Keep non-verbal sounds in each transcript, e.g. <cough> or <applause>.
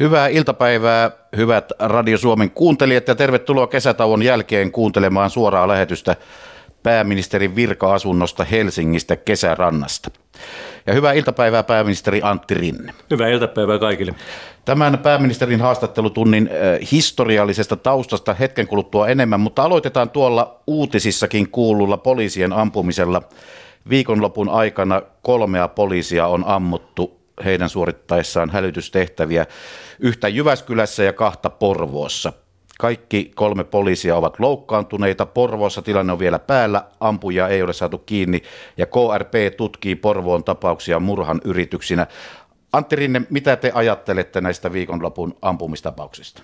Hyvää iltapäivää, hyvät Radio Suomen kuuntelijat ja tervetuloa kesätauon jälkeen kuuntelemaan suoraa lähetystä pääministerin virka-asunnosta Helsingistä kesärannasta. Ja hyvää iltapäivää pääministeri Antti Rinne. Hyvää iltapäivää kaikille. Tämän pääministerin haastattelutunnin äh, historiallisesta taustasta hetken kuluttua enemmän, mutta aloitetaan tuolla uutisissakin kuululla poliisien ampumisella. Viikonlopun aikana kolmea poliisia on ammuttu heidän suorittaessaan hälytystehtäviä yhtä Jyväskylässä ja kahta Porvoossa. Kaikki kolme poliisia ovat loukkaantuneita. Porvoossa tilanne on vielä päällä, ampuja ei ole saatu kiinni ja KRP tutkii Porvoon tapauksia murhan yrityksinä. Antti Rinne, mitä te ajattelette näistä viikonlopun ampumistapauksista?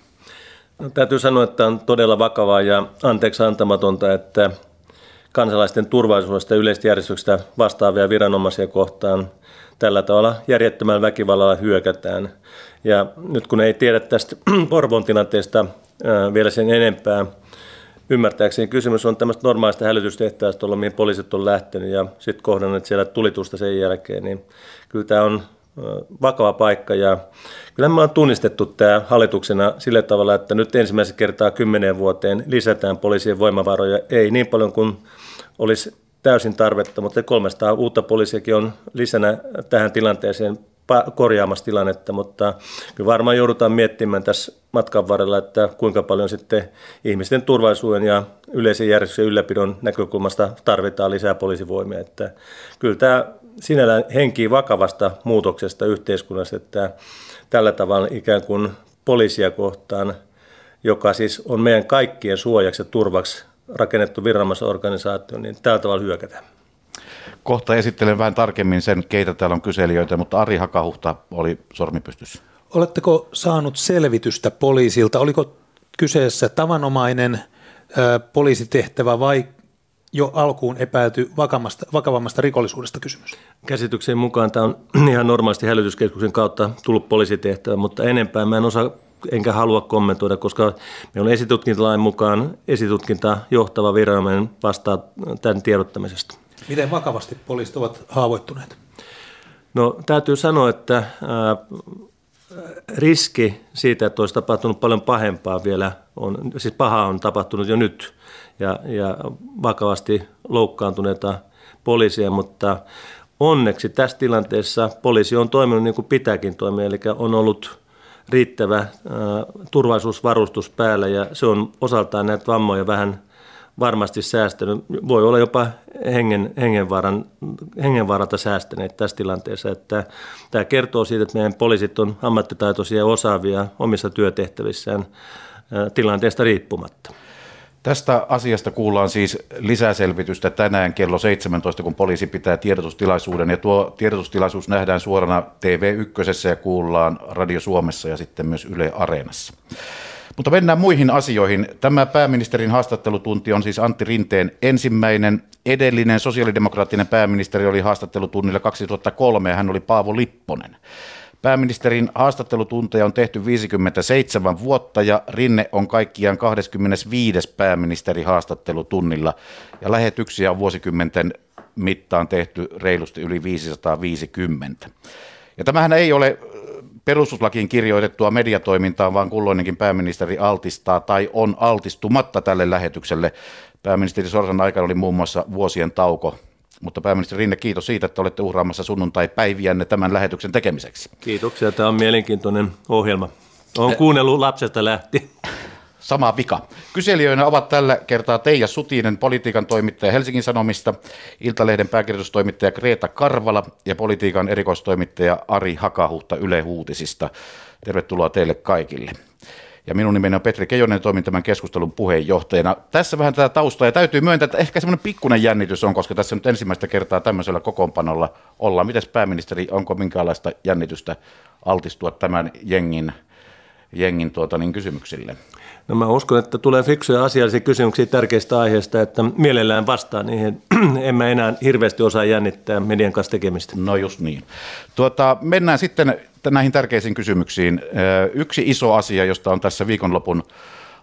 No, täytyy sanoa, että on todella vakavaa ja anteeksi antamatonta, että kansalaisten turvallisuudesta ja yleistä järjestyksestä vastaavia viranomaisia kohtaan tällä tavalla järjettömällä väkivallalla hyökätään. Ja nyt kun ei tiedä tästä <clears throat> Porvon tilanteesta vielä sen enempää, ymmärtääkseni kysymys on tämmöistä normaalista hälytystehtävästä, mihin poliisit on lähtenyt ja sitten kohdannut siellä tulitusta sen jälkeen, niin kyllä tämä on vakava paikka ja kyllä me on tunnistettu tämä hallituksena sillä tavalla, että nyt ensimmäisen kertaa kymmeneen vuoteen lisätään poliisien voimavaroja, ei niin paljon kuin olisi täysin tarvetta, mutta 300 uutta poliisiakin on lisänä tähän tilanteeseen korjaamassa tilannetta, mutta kyllä varmaan joudutaan miettimään tässä matkan varrella, että kuinka paljon sitten ihmisten turvallisuuden ja yleisen järjestyksen ylläpidon näkökulmasta tarvitaan lisää poliisivoimia. Että kyllä tämä sinällään henkii vakavasta muutoksesta yhteiskunnassa, että tällä tavalla ikään kuin poliisia kohtaan, joka siis on meidän kaikkien suojaksi ja turvaksi rakennettu viranomaisorganisaatio, niin tällä tavalla hyökätään. Kohta esittelen vähän tarkemmin sen, keitä täällä on kyselijöitä, mutta Ari Hakahuhta oli sormipystyssä. Oletteko saanut selvitystä poliisilta? Oliko kyseessä tavanomainen ö, poliisitehtävä vai jo alkuun epäilty vakavammasta, vakavammasta rikollisuudesta kysymys? Käsityksen mukaan tämä on <clears throat> ihan normaalisti hälytyskeskuksen kautta tullut poliisitehtävä, mutta enempää mä en osaa enkä halua kommentoida, koska meillä on esitutkintalain mukaan esitutkinta johtava viranomainen vastaa tämän tiedottamisesta. Miten vakavasti poliisit ovat haavoittuneet? No täytyy sanoa, että riski siitä, että olisi tapahtunut paljon pahempaa vielä, on, siis paha on tapahtunut jo nyt ja, ja vakavasti loukkaantuneita poliisia, mutta onneksi tässä tilanteessa poliisi on toiminut niin kuin pitääkin toimia, eli on ollut riittävä äh, turvallisuusvarustus päällä ja se on osaltaan näitä vammoja vähän varmasti säästänyt. Voi olla jopa hengen, hengenvaaran, hengenvaaralta säästäneet tässä tilanteessa. Että tämä kertoo siitä, että meidän poliisit on ammattitaitoisia ja osaavia omissa työtehtävissään äh, tilanteesta riippumatta. Tästä asiasta kuullaan siis lisäselvitystä tänään kello 17, kun poliisi pitää tiedotustilaisuuden. Ja tuo tiedotustilaisuus nähdään suorana TV1 ja kuullaan Radio Suomessa ja sitten myös Yle Areenassa. Mutta mennään muihin asioihin. Tämä pääministerin haastattelutunti on siis Antti Rinteen ensimmäinen. Edellinen sosiaalidemokraattinen pääministeri oli haastattelutunnilla 2003 ja hän oli Paavo Lipponen. Pääministerin haastattelutunteja on tehty 57 vuotta ja Rinne on kaikkiaan 25. pääministeri haastattelutunnilla ja lähetyksiä on vuosikymmenten mittaan tehty reilusti yli 550. Ja tämähän ei ole perustuslakiin kirjoitettua mediatoimintaa, vaan kulloinenkin pääministeri altistaa tai on altistumatta tälle lähetykselle. Pääministeri Sorsan aikana oli muun muassa vuosien tauko mutta pääministeri Rinne, kiitos siitä, että olette uhraamassa sunnuntai-päiviänne tämän lähetyksen tekemiseksi. Kiitoksia, tämä on mielenkiintoinen ohjelma. Olen kuunnellut lapsesta lähtien. Sama vika. Kyselijöinä ovat tällä kertaa Teija Sutinen, politiikan toimittaja Helsingin Sanomista, Iltalehden pääkirjoitustoimittaja Kreta Karvala ja politiikan erikoistoimittaja Ari Hakahuhta Yle Uutisista. Tervetuloa teille kaikille ja minun nimeni on Petri Kejonen, toimin tämän keskustelun puheenjohtajana. Tässä vähän tätä taustaa, ja täytyy myöntää, että ehkä semmoinen pikkuinen jännitys on, koska tässä nyt ensimmäistä kertaa tämmöisellä kokoonpanolla ollaan. Mites pääministeri, onko minkäänlaista jännitystä altistua tämän jengin, jengin tuota, niin kysymyksille? No mä uskon, että tulee fiksuja asiallisia kysymyksiä tärkeistä aiheista, että mielellään vastaan niihin. <clears throat> en mä enää hirveästi osaa jännittää median kanssa tekemistä. No just niin. Tuota, mennään sitten näihin tärkeisiin kysymyksiin. Yksi iso asia, josta on tässä viikonlopun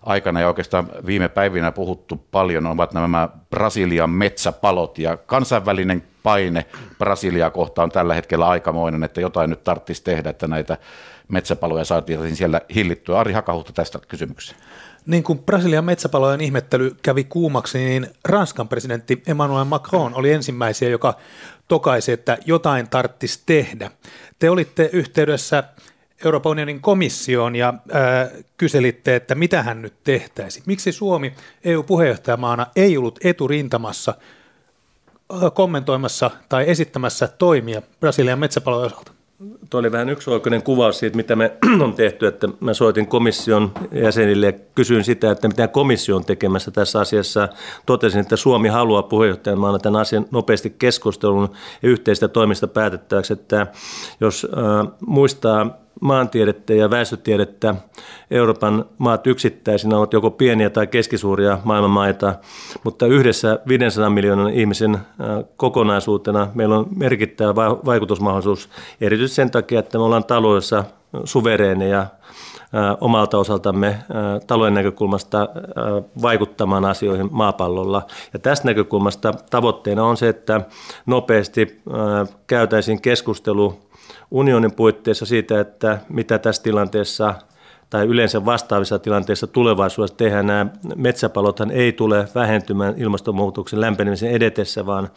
aikana ja oikeastaan viime päivinä puhuttu paljon, ovat nämä Brasilian metsäpalot ja kansainvälinen paine Brasilia kohtaan on tällä hetkellä aikamoinen, että jotain nyt tarvitsisi tehdä, että näitä metsäpaloja saatiin siellä hillittyä. Ari Hakahuhta tästä kysymykseen. Niin kuin Brasilian metsäpalojen ihmettely kävi kuumaksi, niin Ranskan presidentti Emmanuel Macron oli ensimmäisiä, joka tokaisi, että jotain tarttisi tehdä. Te olitte yhteydessä Euroopan unionin komissioon ja ää, kyselitte, että mitä hän nyt tehtäisi. Miksi Suomi EU-puheenjohtajamaana ei ollut eturintamassa kommentoimassa tai esittämässä toimia Brasilian metsäpalojen osalta? Tuo oli vähän yksioikoinen kuvaus siitä, mitä me <clears throat> on tehty, että mä soitin komission jäsenille ja kysyin sitä, että mitä komissio on tekemässä tässä asiassa. Totesin, että Suomi haluaa puheenjohtajamaana tämän asian nopeasti keskustelun ja yhteistä toimista päätettäväksi, että jos äh, muistaa maantiedettä ja väestötiedettä Euroopan maat yksittäisinä ovat joko pieniä tai keskisuuria maailmanmaita, mutta yhdessä 500 miljoonan ihmisen äh, kokonaisuutena meillä on merkittävä vaikutusmahdollisuus, erityisesti sen takia, että me ollaan taloudessa suvereeneja äh, omalta osaltamme äh, talouden näkökulmasta vaikuttamaan asioihin maapallolla. Ja tästä näkökulmasta tavoitteena on se, että nopeasti käytäisiin keskustelu unionin puitteissa siitä, että mitä tässä tilanteessa tai yleensä vastaavissa tilanteissa tulevaisuudessa tehdään. Nämä metsäpalothan ei tule vähentymään ilmastonmuutoksen lämpenemisen edetessä, vaan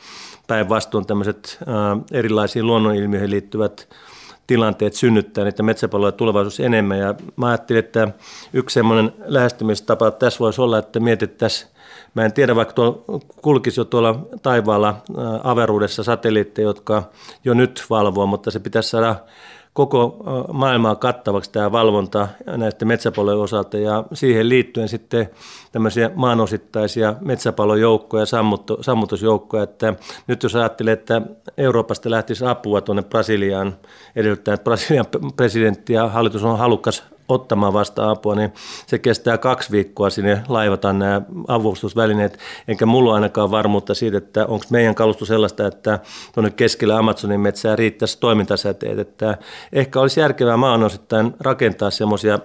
päinvastoin tämmöiset erilaisiin luonnonilmiöihin liittyvät tilanteet synnyttää niitä metsäpaloja tulevaisuudessa enemmän. Ja mä ajattelin, että yksi semmoinen lähestymistapa tässä voisi olla, että mietittäisiin Mä en tiedä, vaikka tuolla kulkisi jo tuolla taivaalla averuudessa satelliitteja, jotka jo nyt valvoo, mutta se pitäisi saada koko maailmaa kattavaksi tämä valvonta näiden metsäpalojen osalta. Ja siihen liittyen sitten tämmöisiä maanosittaisia metsäpalojoukkoja, sammutusjoukkoja, että nyt jos ajattelee, että Euroopasta lähtisi apua tuonne Brasiliaan, edellyttää, että Brasilian presidentti ja hallitus on halukas ottamaan vasta apua, niin se kestää kaksi viikkoa sinne laivata nämä avustusvälineet, enkä mulla ainakaan varmuutta siitä, että onko meidän kalusto sellaista, että tuonne keskellä Amazonin metsää riittäisi toimintasäteet, että ehkä olisi järkevää maan osittain rakentaa semmoisia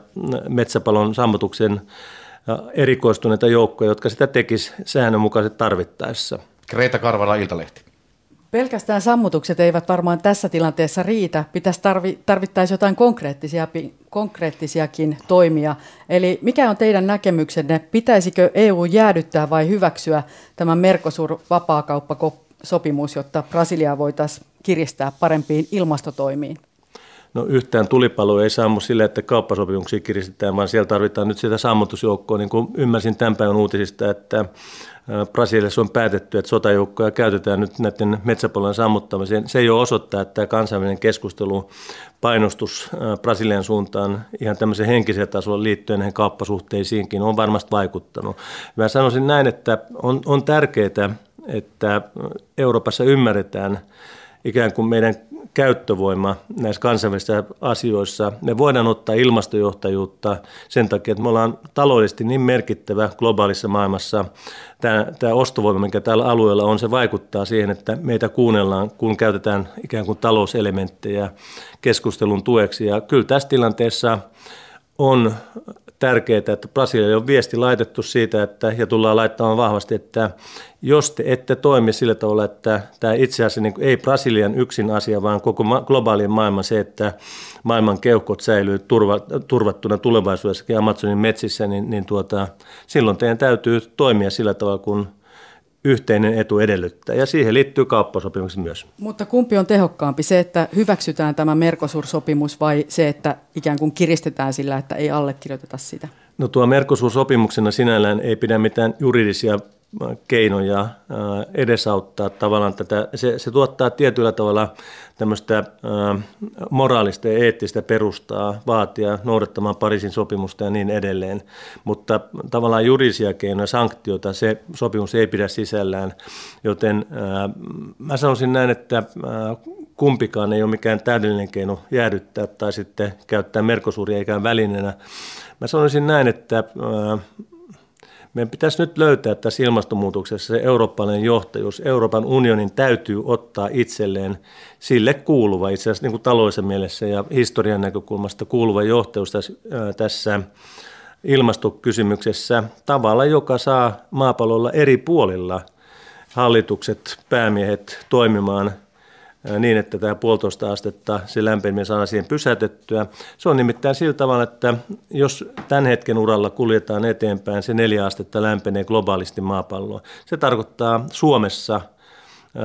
metsäpalon sammutuksen erikoistuneita joukkoja, jotka sitä tekisi säännönmukaisesti tarvittaessa. Kreta Karvala, Iltalehti. Pelkästään sammutukset eivät varmaan tässä tilanteessa riitä. Pitäisi tarvi, tarvittaisi jotain konkreettisia, konkreettisiakin toimia. Eli mikä on teidän näkemyksenne? Pitäisikö EU jäädyttää vai hyväksyä tämä Mercosur-vapaakauppasopimus, jotta Brasiliaa voitaisiin kiristää parempiin ilmastotoimiin? No yhtään tulipaloa ei sammu sillä, että kauppasopimuksia kiristetään, vaan siellä tarvitaan nyt sitä sammutusjoukkoa. Niin kuin ymmärsin tämän päivän uutisista, että Brasiliassa on päätetty, että sotajoukkoja käytetään nyt näiden metsäpalojen sammuttamiseen. Se ole osoittaa, että tämä kansainvälinen keskustelu, painostus Brasilian suuntaan ihan tämmöisen henkisen tasolla liittyen näihin kauppasuhteisiinkin on varmasti vaikuttanut. Mä sanoisin näin, että on, on tärkeää, että Euroopassa ymmärretään ikään kuin meidän käyttövoima näissä kansainvälisissä asioissa. Me voidaan ottaa ilmastojohtajuutta sen takia, että me ollaan taloudellisesti niin merkittävä globaalissa maailmassa. Tämä, tämä ostovoima, mikä tällä alueella on, se vaikuttaa siihen, että meitä kuunnellaan, kun käytetään ikään kuin talouselementtejä keskustelun tueksi. Ja kyllä tässä tilanteessa on tärkeää, että Brasilialle on viesti laitettu siitä, että, ja tullaan laittamaan vahvasti, että jos te ette toimi sillä tavalla, että tämä itse asiassa niin ei Brasilian yksin asia, vaan koko globaalin maailman se, että maailman keuhkot säilyy turva, turvattuna tulevaisuudessakin Amazonin metsissä, niin, niin tuota, silloin teidän täytyy toimia sillä tavalla, kun yhteinen etu edellyttää. Ja siihen liittyy kauppasopimukset myös. Mutta kumpi on tehokkaampi, se, että hyväksytään tämä Mercosur-sopimus vai se, että ikään kuin kiristetään sillä, että ei allekirjoiteta sitä? No tuo Mercosur-sopimuksena sinällään ei pidä mitään juridisia keinoja äh, edesauttaa tavallaan tätä. Se, se tuottaa tietyllä tavalla tämmöistä äh, moraalista ja eettistä perustaa vaatia noudattamaan Pariisin sopimusta ja niin edelleen. Mutta tavallaan juridisia keinoja, sanktioita se sopimus ei pidä sisällään, joten äh, mä sanoisin näin, että kumpikaan ei ole mikään täydellinen keino jäädyttää tai sitten käyttää merkosuuria ikään välineenä. Mä sanoisin näin, että meidän pitäisi nyt löytää tässä ilmastonmuutoksessa se eurooppalainen johtajuus. Euroopan unionin täytyy ottaa itselleen sille kuuluva, itse asiassa niin kuin taloudellisen mielessä ja historian näkökulmasta kuuluva johtajuus tässä, tässä ilmastokysymyksessä tavalla, joka saa maapallolla eri puolilla hallitukset, päämiehet toimimaan niin, että tämä puolitoista astetta, se lämpeneminen saadaan siihen pysäytettyä. Se on nimittäin sillä tavalla, että jos tämän hetken uralla kuljetaan eteenpäin, se neljä astetta lämpenee globaalisti maapalloa. Se tarkoittaa Suomessa –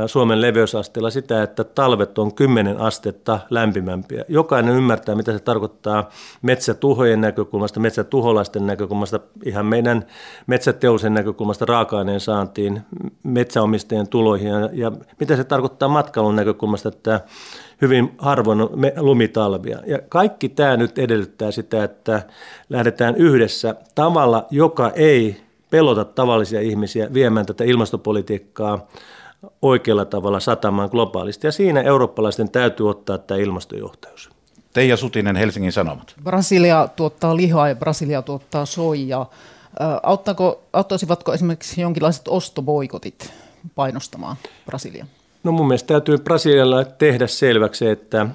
Suomen leveysasteella sitä, että talvet on 10 astetta lämpimämpiä. Jokainen ymmärtää, mitä se tarkoittaa metsätuhojen näkökulmasta, metsätuholaisten näkökulmasta, ihan meidän metsäteollisen näkökulmasta raaka-aineen saantiin, metsäomistajien tuloihin ja, ja mitä se tarkoittaa matkailun näkökulmasta, että hyvin harvoin lumitalvia. Ja kaikki tämä nyt edellyttää sitä, että lähdetään yhdessä tavalla, joka ei pelota tavallisia ihmisiä viemään tätä ilmastopolitiikkaa oikealla tavalla satamaan globaalisti. Ja siinä eurooppalaisten täytyy ottaa tämä ilmastojohtajuus. Teija Sutinen, Helsingin Sanomat. Brasilia tuottaa lihaa ja Brasilia tuottaa soijaa. Auttaako, auttaisivatko esimerkiksi jonkinlaiset ostoboikotit painostamaan Brasilia? No mun mielestä täytyy Brasilialla tehdä selväksi, että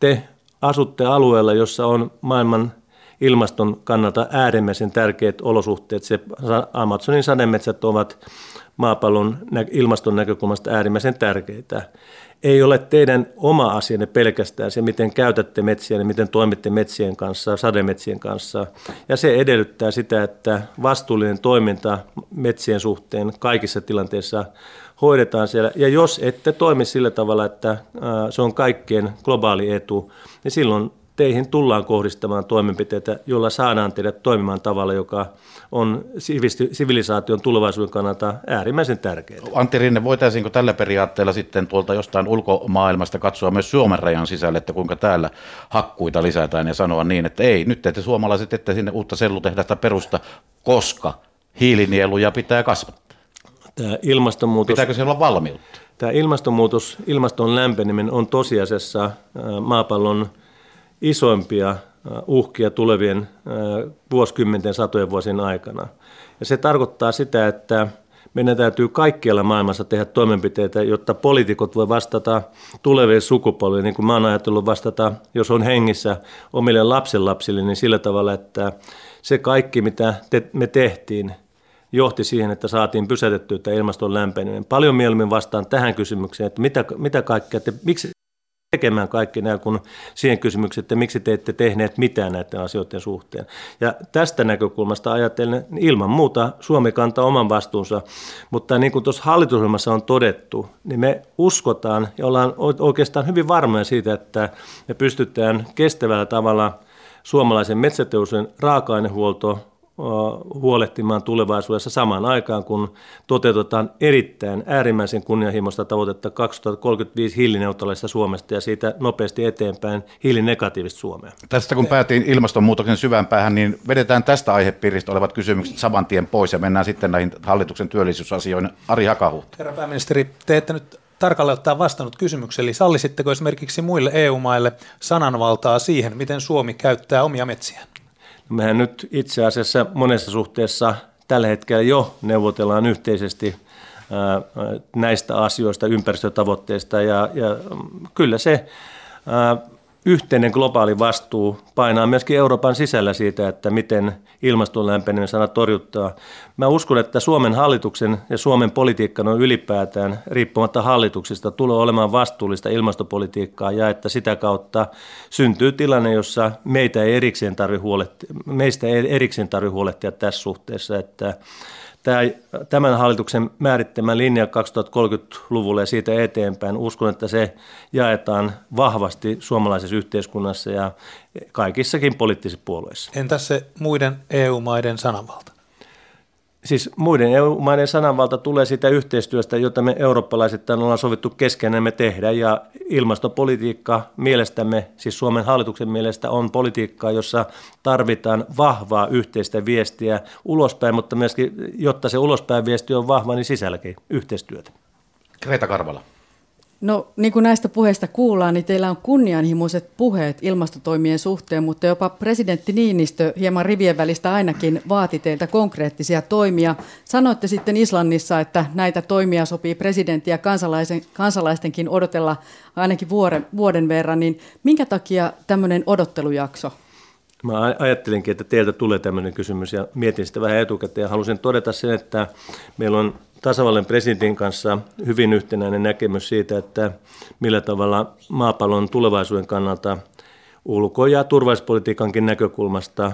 te asutte alueella, jossa on maailman ilmaston kannalta äärimmäisen tärkeät olosuhteet. Se Amazonin sademetsät ovat maapallon ilmaston näkökulmasta äärimmäisen tärkeitä. Ei ole teidän oma asianne pelkästään se, miten käytätte metsiä ja miten toimitte metsien kanssa, sademetsien kanssa. Ja se edellyttää sitä, että vastuullinen toiminta metsien suhteen kaikissa tilanteissa hoidetaan siellä. Ja jos ette toimi sillä tavalla, että se on kaikkien globaali etu, niin silloin teihin tullaan kohdistamaan toimenpiteitä, joilla saadaan teidät toimimaan tavalla, joka on sivilisaation tulevaisuuden kannalta äärimmäisen tärkeää. Antti Rinne, voitaisiinko tällä periaatteella sitten tuolta jostain ulkomaailmasta katsoa myös Suomen rajan sisälle, että kuinka täällä hakkuita lisätään ja sanoa niin, että ei, nyt te suomalaiset ette sinne uutta sellutehdasta perusta, koska hiilinieluja pitää kasvattaa. Tämä ilmastonmuutos... Pitääkö siellä olla valmiutta? Tämä ilmastonmuutos, ilmaston lämpeneminen on tosiasiassa maapallon isoimpia uhkia tulevien vuosikymmenten satojen vuosien aikana. Ja se tarkoittaa sitä, että meidän täytyy kaikkialla maailmassa tehdä toimenpiteitä, jotta poliitikot voi vastata tuleville sukupolville, niin kuin mä oon ajatellut vastata, jos on hengissä omille lapsenlapsille, niin sillä tavalla, että se kaikki, mitä te, me tehtiin, johti siihen, että saatiin pysäytettyä tämä ilmaston lämpeneminen. Paljon mieluummin vastaan tähän kysymykseen, että mitä, mitä kaikkea, te, miksi, tekemään kaikki nämä kun siihen kysymykseen, että miksi te ette tehneet mitään näiden asioiden suhteen. Ja tästä näkökulmasta ajatellen niin ilman muuta Suomi kantaa oman vastuunsa, mutta niin kuin tuossa hallitusohjelmassa on todettu, niin me uskotaan ja ollaan oikeastaan hyvin varmoja siitä, että me pystytään kestävällä tavalla suomalaisen metsäteollisuuden raaka-ainehuolto huolehtimaan tulevaisuudessa samaan aikaan, kun toteutetaan erittäin äärimmäisen kunnianhimoista tavoitetta 2035 hiilineutraalista Suomesta ja siitä nopeasti eteenpäin hiilinegatiivista Suomea. Tästä kun päätiin ilmastonmuutoksen syvään päähän, niin vedetään tästä aihepiiristä olevat kysymykset saman tien pois ja mennään sitten näihin hallituksen työllisyysasioihin. Ari Hakahuut. Herra pääministeri, te ette nyt tarkalleen ottaa vastannut kysymykseen, eli sallisitteko esimerkiksi muille EU-maille sananvaltaa siihen, miten Suomi käyttää omia metsiään? Mehän nyt itse asiassa monessa suhteessa tällä hetkellä jo neuvotellaan yhteisesti näistä asioista, ympäristötavoitteista ja, ja kyllä se yhteinen globaali vastuu painaa myöskin Euroopan sisällä siitä, että miten ilmaston lämpeneminen saadaan torjuttaa. Mä uskon, että Suomen hallituksen ja Suomen politiikka on ylipäätään riippumatta hallituksista tulee olemaan vastuullista ilmastopolitiikkaa ja että sitä kautta syntyy tilanne, jossa meitä ei erikseen tarvitse huolehtia, meistä ei erikseen tarvitse huolehtia tässä suhteessa, että Tämä, tämän hallituksen määrittämä linja 2030-luvulle ja siitä eteenpäin, uskon, että se jaetaan vahvasti suomalaisessa yhteiskunnassa ja kaikissakin poliittisissa puolueissa. Entäs se muiden EU-maiden sananvalta? Siis muiden EU-maiden sananvalta tulee siitä yhteistyöstä, jota me eurooppalaiset ollaan sovittu keskenämme tehdä. Ja ilmastopolitiikka mielestämme, siis Suomen hallituksen mielestä on politiikkaa, jossa tarvitaan vahvaa yhteistä viestiä ulospäin, mutta myöskin, jotta se ulospäin viesti on vahva, niin sisälläkin yhteistyötä. Kreta Karvala. No niin kuin näistä puheista kuullaan, niin teillä on kunnianhimoiset puheet ilmastotoimien suhteen, mutta jopa presidentti Niinistö hieman rivien välistä ainakin vaati teiltä konkreettisia toimia. Sanoitte sitten Islannissa, että näitä toimia sopii presidentti ja kansalaisen, kansalaistenkin odotella ainakin vuoden, vuoden verran, niin minkä takia tämmöinen odottelujakso? Mä ajattelinkin, että teiltä tulee tämmöinen kysymys ja mietin sitä vähän etukäteen ja halusin todeta sen, että meillä on tasavallan presidentin kanssa hyvin yhtenäinen näkemys siitä, että millä tavalla maapallon tulevaisuuden kannalta ulko- ja turvallisuuspolitiikankin näkökulmasta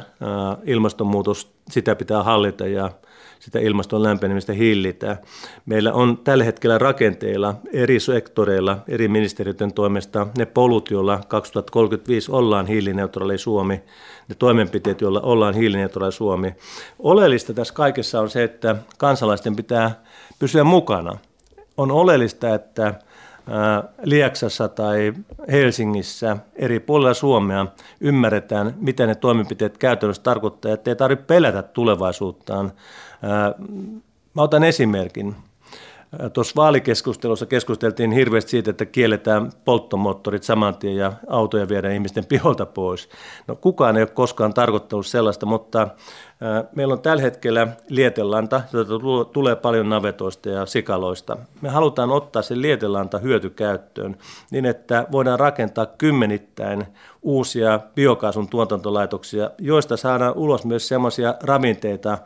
ilmastonmuutos, sitä pitää hallita ja sitä ilmaston lämpenemistä hillitään. Meillä on tällä hetkellä rakenteilla eri sektoreilla, eri ministeriöiden toimesta ne polut, joilla 2035 ollaan hiilineutraali Suomi, ne toimenpiteet, joilla ollaan hiilineutraali Suomi. Oleellista tässä kaikessa on se, että kansalaisten pitää pysyä mukana. On oleellista, että Lieksassa tai Helsingissä eri puolilla Suomea ymmärretään, mitä ne toimenpiteet käytännössä tarkoittaa, että ei tarvitse pelätä tulevaisuuttaan. Mä otan esimerkin. Tuossa vaalikeskustelussa keskusteltiin hirveästi siitä, että kielletään polttomoottorit saman tien ja autoja viedään ihmisten piholta pois. No kukaan ei ole koskaan tarkoittanut sellaista, mutta Meillä on tällä hetkellä lietelanta, jota tulee paljon navetoista ja sikaloista. Me halutaan ottaa se lietelanta hyötykäyttöön niin, että voidaan rakentaa kymmenittäin uusia biokaasun tuotantolaitoksia, joista saadaan ulos myös sellaisia ravinteita,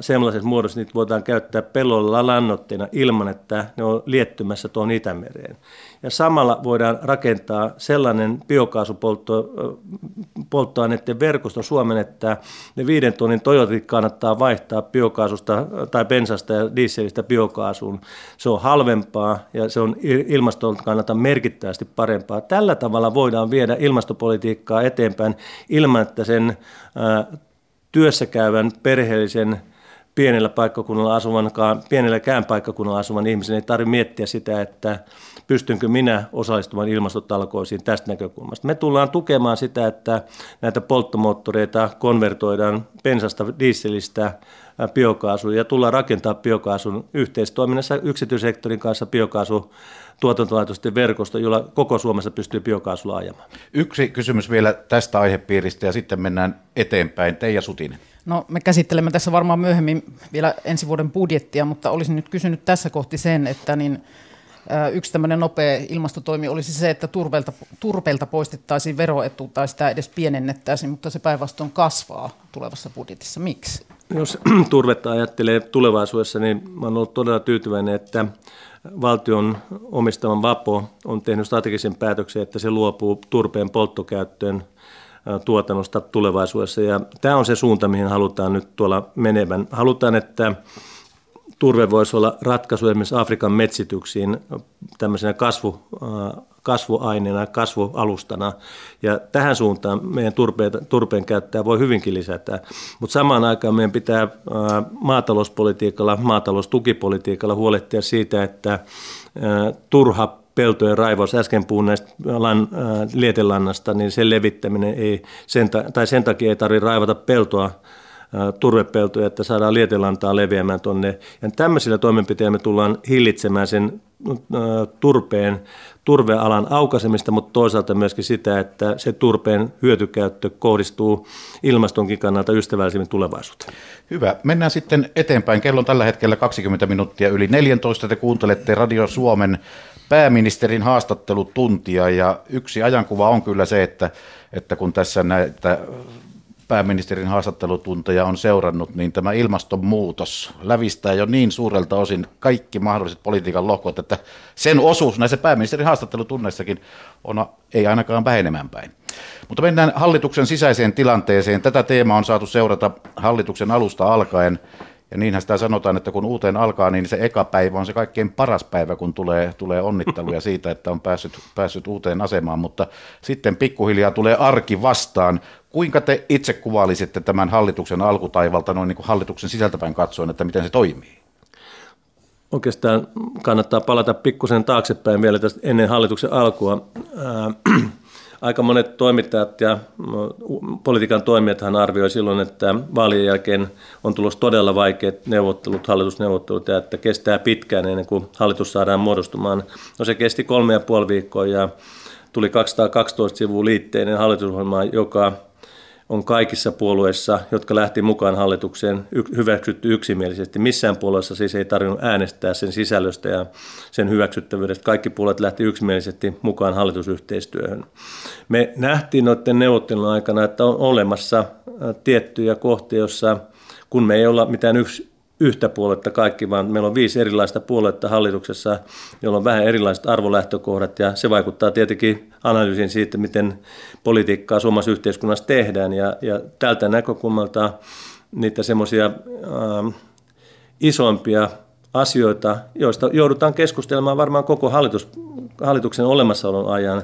sellaisessa muodossa niitä voidaan käyttää pellolla lannoitteena ilman, että ne on liettymässä tuon Itämereen. Ja samalla voidaan rakentaa sellainen biokaasupolttoaineiden verkosto Suomen, että ne viiden tonnin Toyotit kannattaa vaihtaa biokaasusta tai bensasta ja dieselistä biokaasuun. Se on halvempaa ja se on ilmaston kannalta merkittävästi parempaa. Tällä tavalla voidaan viedä ilmastopolitiikkaa eteenpäin ilman, että sen työssäkäyvän perheellisen pienellä paikkakunnalla asuvankaan, pienelläkään paikkakunnalla asuvan ihmisen ei tarvitse miettiä sitä, että pystynkö minä osallistumaan ilmastotalkoisiin tästä näkökulmasta. Me tullaan tukemaan sitä, että näitä polttomoottoreita konvertoidaan bensasta, dieselistä biokaasuun ja tullaan rakentaa biokaasun yhteistoiminnassa yksityissektorin kanssa biokaasu tuotantolaitosten verkosto, jolla koko Suomessa pystyy biokaasulla ajamaan. Yksi kysymys vielä tästä aihepiiristä ja sitten mennään eteenpäin. Teija Sutinen. No me käsittelemme tässä varmaan myöhemmin vielä ensi vuoden budjettia, mutta olisin nyt kysynyt tässä kohti sen, että niin Yksi tämmöinen nopea ilmastotoimi olisi se, että turpeelta, turpeelta poistettaisiin veroetu tai sitä edes pienennettäisiin, mutta se päinvastoin kasvaa tulevassa budjetissa. Miksi? Jos <clears throat> turvetta ajattelee tulevaisuudessa, niin olen ollut todella tyytyväinen, että valtion omistavan VAPO on tehnyt strategisen päätöksen, että se luopuu turpeen polttokäyttöön tuotannosta tulevaisuudessa. Ja tämä on se suunta, mihin halutaan nyt tuolla menevän. Halutaan, että turve voisi olla ratkaisu esimerkiksi Afrikan metsityksiin tämmöisenä kasvu, kasvuaineena, kasvualustana. Ja tähän suuntaan meidän turpeen, turpeen käyttäjä voi hyvinkin lisätä. Mutta samaan aikaan meidän pitää maatalouspolitiikalla, maataloustukipolitiikalla huolehtia siitä, että turha peltojen raivaus, äsken puhuin näistä lan, äh, lietelannasta, niin sen levittäminen ei, sen, tai sen takia ei tarvitse raivata peltoa turvepeltoja, että saadaan lietelantaa leviämään tuonne. Ja tämmöisillä toimenpiteillä me tullaan hillitsemään sen turpeen, turvealan aukaisemista, mutta toisaalta myöskin sitä, että se turpeen hyötykäyttö kohdistuu ilmastonkin kannalta ystävällisemmin tulevaisuuteen. Hyvä. Mennään sitten eteenpäin. Kello on tällä hetkellä 20 minuuttia yli 14. Te kuuntelette Radio Suomen pääministerin haastattelutuntia ja yksi ajankuva on kyllä se, että, että kun tässä näitä pääministerin haastattelutunteja on seurannut, niin tämä ilmastonmuutos lävistää jo niin suurelta osin kaikki mahdolliset politiikan lohkot, että sen osuus näissä pääministerin haastattelutunneissakin on ei ainakaan vähenemään päin. Mutta mennään hallituksen sisäiseen tilanteeseen. Tätä teemaa on saatu seurata hallituksen alusta alkaen. Ja niinhän sitä sanotaan, että kun uuteen alkaa, niin se eka päivä on se kaikkein paras päivä, kun tulee, tulee onnitteluja siitä, että on päässyt, päässyt uuteen asemaan. Mutta sitten pikkuhiljaa tulee arki vastaan. Kuinka te itse kuvaalisitte tämän hallituksen alkutaivalta noin niin kuin hallituksen sisältäpäin katsoen, että miten se toimii? Oikeastaan kannattaa palata pikkusen taaksepäin vielä tästä ennen hallituksen alkua. Aika monet toimittajat ja politiikan toimijathan arvioi silloin, että vaalien jälkeen on tulossa todella vaikeat neuvottelut, hallitusneuvottelut, ja että kestää pitkään ennen kuin hallitus saadaan muodostumaan. No se kesti kolme ja puoli viikkoa ja tuli 212 sivua liitteinen hallitusohjelma, joka on kaikissa puolueissa, jotka lähti mukaan hallitukseen, hyväksytty yksimielisesti. Missään puolueessa siis ei tarvinnut äänestää sen sisällöstä ja sen hyväksyttävyydestä. Kaikki puolueet lähti yksimielisesti mukaan hallitusyhteistyöhön. Me nähtiin noiden neuvottelun aikana, että on olemassa tiettyjä kohtia, joissa kun me ei olla mitään yksi yhtä puoletta kaikki, vaan meillä on viisi erilaista puoletta hallituksessa, joilla on vähän erilaiset arvolähtökohdat ja se vaikuttaa tietenkin analyysiin siitä, miten politiikkaa suomalaisessa yhteiskunnassa tehdään ja, ja tältä näkökulmalta niitä semmoisia äh, isompia asioita, joista joudutaan keskustelemaan varmaan koko hallitus, hallituksen olemassaolon ajan,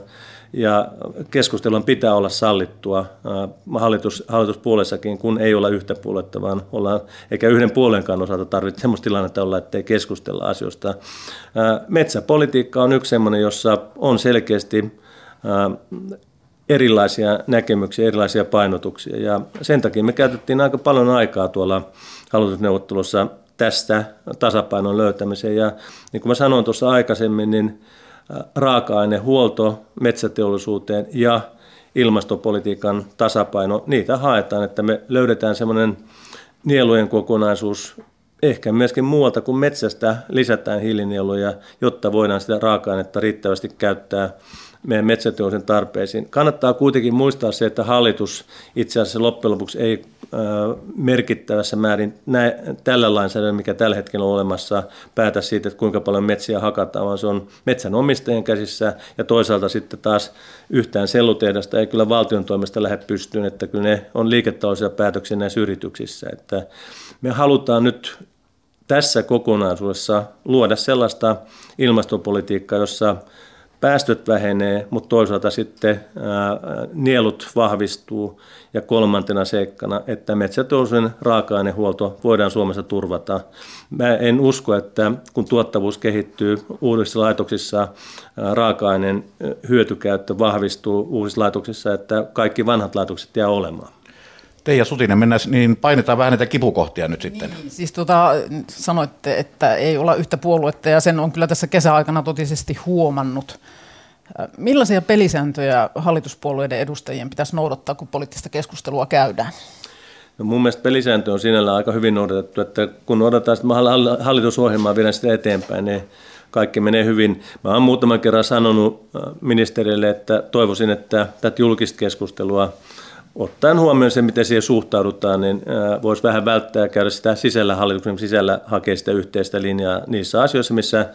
ja keskustelun pitää olla sallittua. Hallitus, hallituspuolessakin, kun ei olla yhtä puoletta, vaan ollaan, eikä yhden puolenkaan osalta tarvitse sellaista tilannetta olla, ettei keskustella asioista. Metsäpolitiikka on yksi sellainen, jossa on selkeästi erilaisia näkemyksiä, erilaisia painotuksia, ja sen takia me käytettiin aika paljon aikaa tuolla hallitusneuvottelussa tästä tasapainon löytämiseen, ja niin kuin mä sanoin tuossa aikaisemmin, niin raaka-ainehuolto metsäteollisuuteen ja ilmastopolitiikan tasapaino, niitä haetaan, että me löydetään semmoinen nielujen kokonaisuus, ehkä myöskin muualta kuin metsästä lisätään hiilinieluja, jotta voidaan sitä raaka-ainetta riittävästi käyttää meidän metsäteollisen tarpeisiin. Kannattaa kuitenkin muistaa se, että hallitus itse asiassa loppujen lopuksi ei merkittävässä määrin nä, tällä lainsäädännöllä, mikä tällä hetkellä on olemassa, päätä siitä, että kuinka paljon metsiä hakataan, vaan se on metsänomistajien käsissä ja toisaalta sitten taas yhtään sellutehdasta ei kyllä valtion toimesta lähde pystyyn, että kyllä ne on liiketaloudellisia päätöksiä näissä yrityksissä. Että me halutaan nyt tässä kokonaisuudessa luoda sellaista ilmastopolitiikkaa, jossa päästöt vähenee, mutta toisaalta sitten nielut vahvistuu ja kolmantena seikkana, että metsäteollisuuden raaka-ainehuolto voidaan Suomessa turvata. Mä en usko, että kun tuottavuus kehittyy uudissa laitoksissa, raaka-aineen hyötykäyttö vahvistuu uusissa laitoksissa, että kaikki vanhat laitokset jää olemaan. Teija Sutinen, mennään, niin painetaan vähän näitä kipukohtia nyt sitten. Niin, siis tota, sanoitte, että ei olla yhtä puoluetta ja sen on kyllä tässä kesäaikana totisesti huomannut. Millaisia pelisääntöjä hallituspuolueiden edustajien pitäisi noudattaa, kun poliittista keskustelua käydään? No mun mielestä pelisääntö on sinällä aika hyvin noudatettu, että kun odotetaan sitä hallitusohjelmaa vielä sitä eteenpäin, niin kaikki menee hyvin. Mä oon muutaman kerran sanonut ministerille, että toivoisin, että tätä julkista keskustelua ottaen huomioon se, miten siihen suhtaudutaan, niin voisi vähän välttää käydä sitä sisällä, hallituksen sisällä hakea sitä yhteistä linjaa niissä asioissa, missä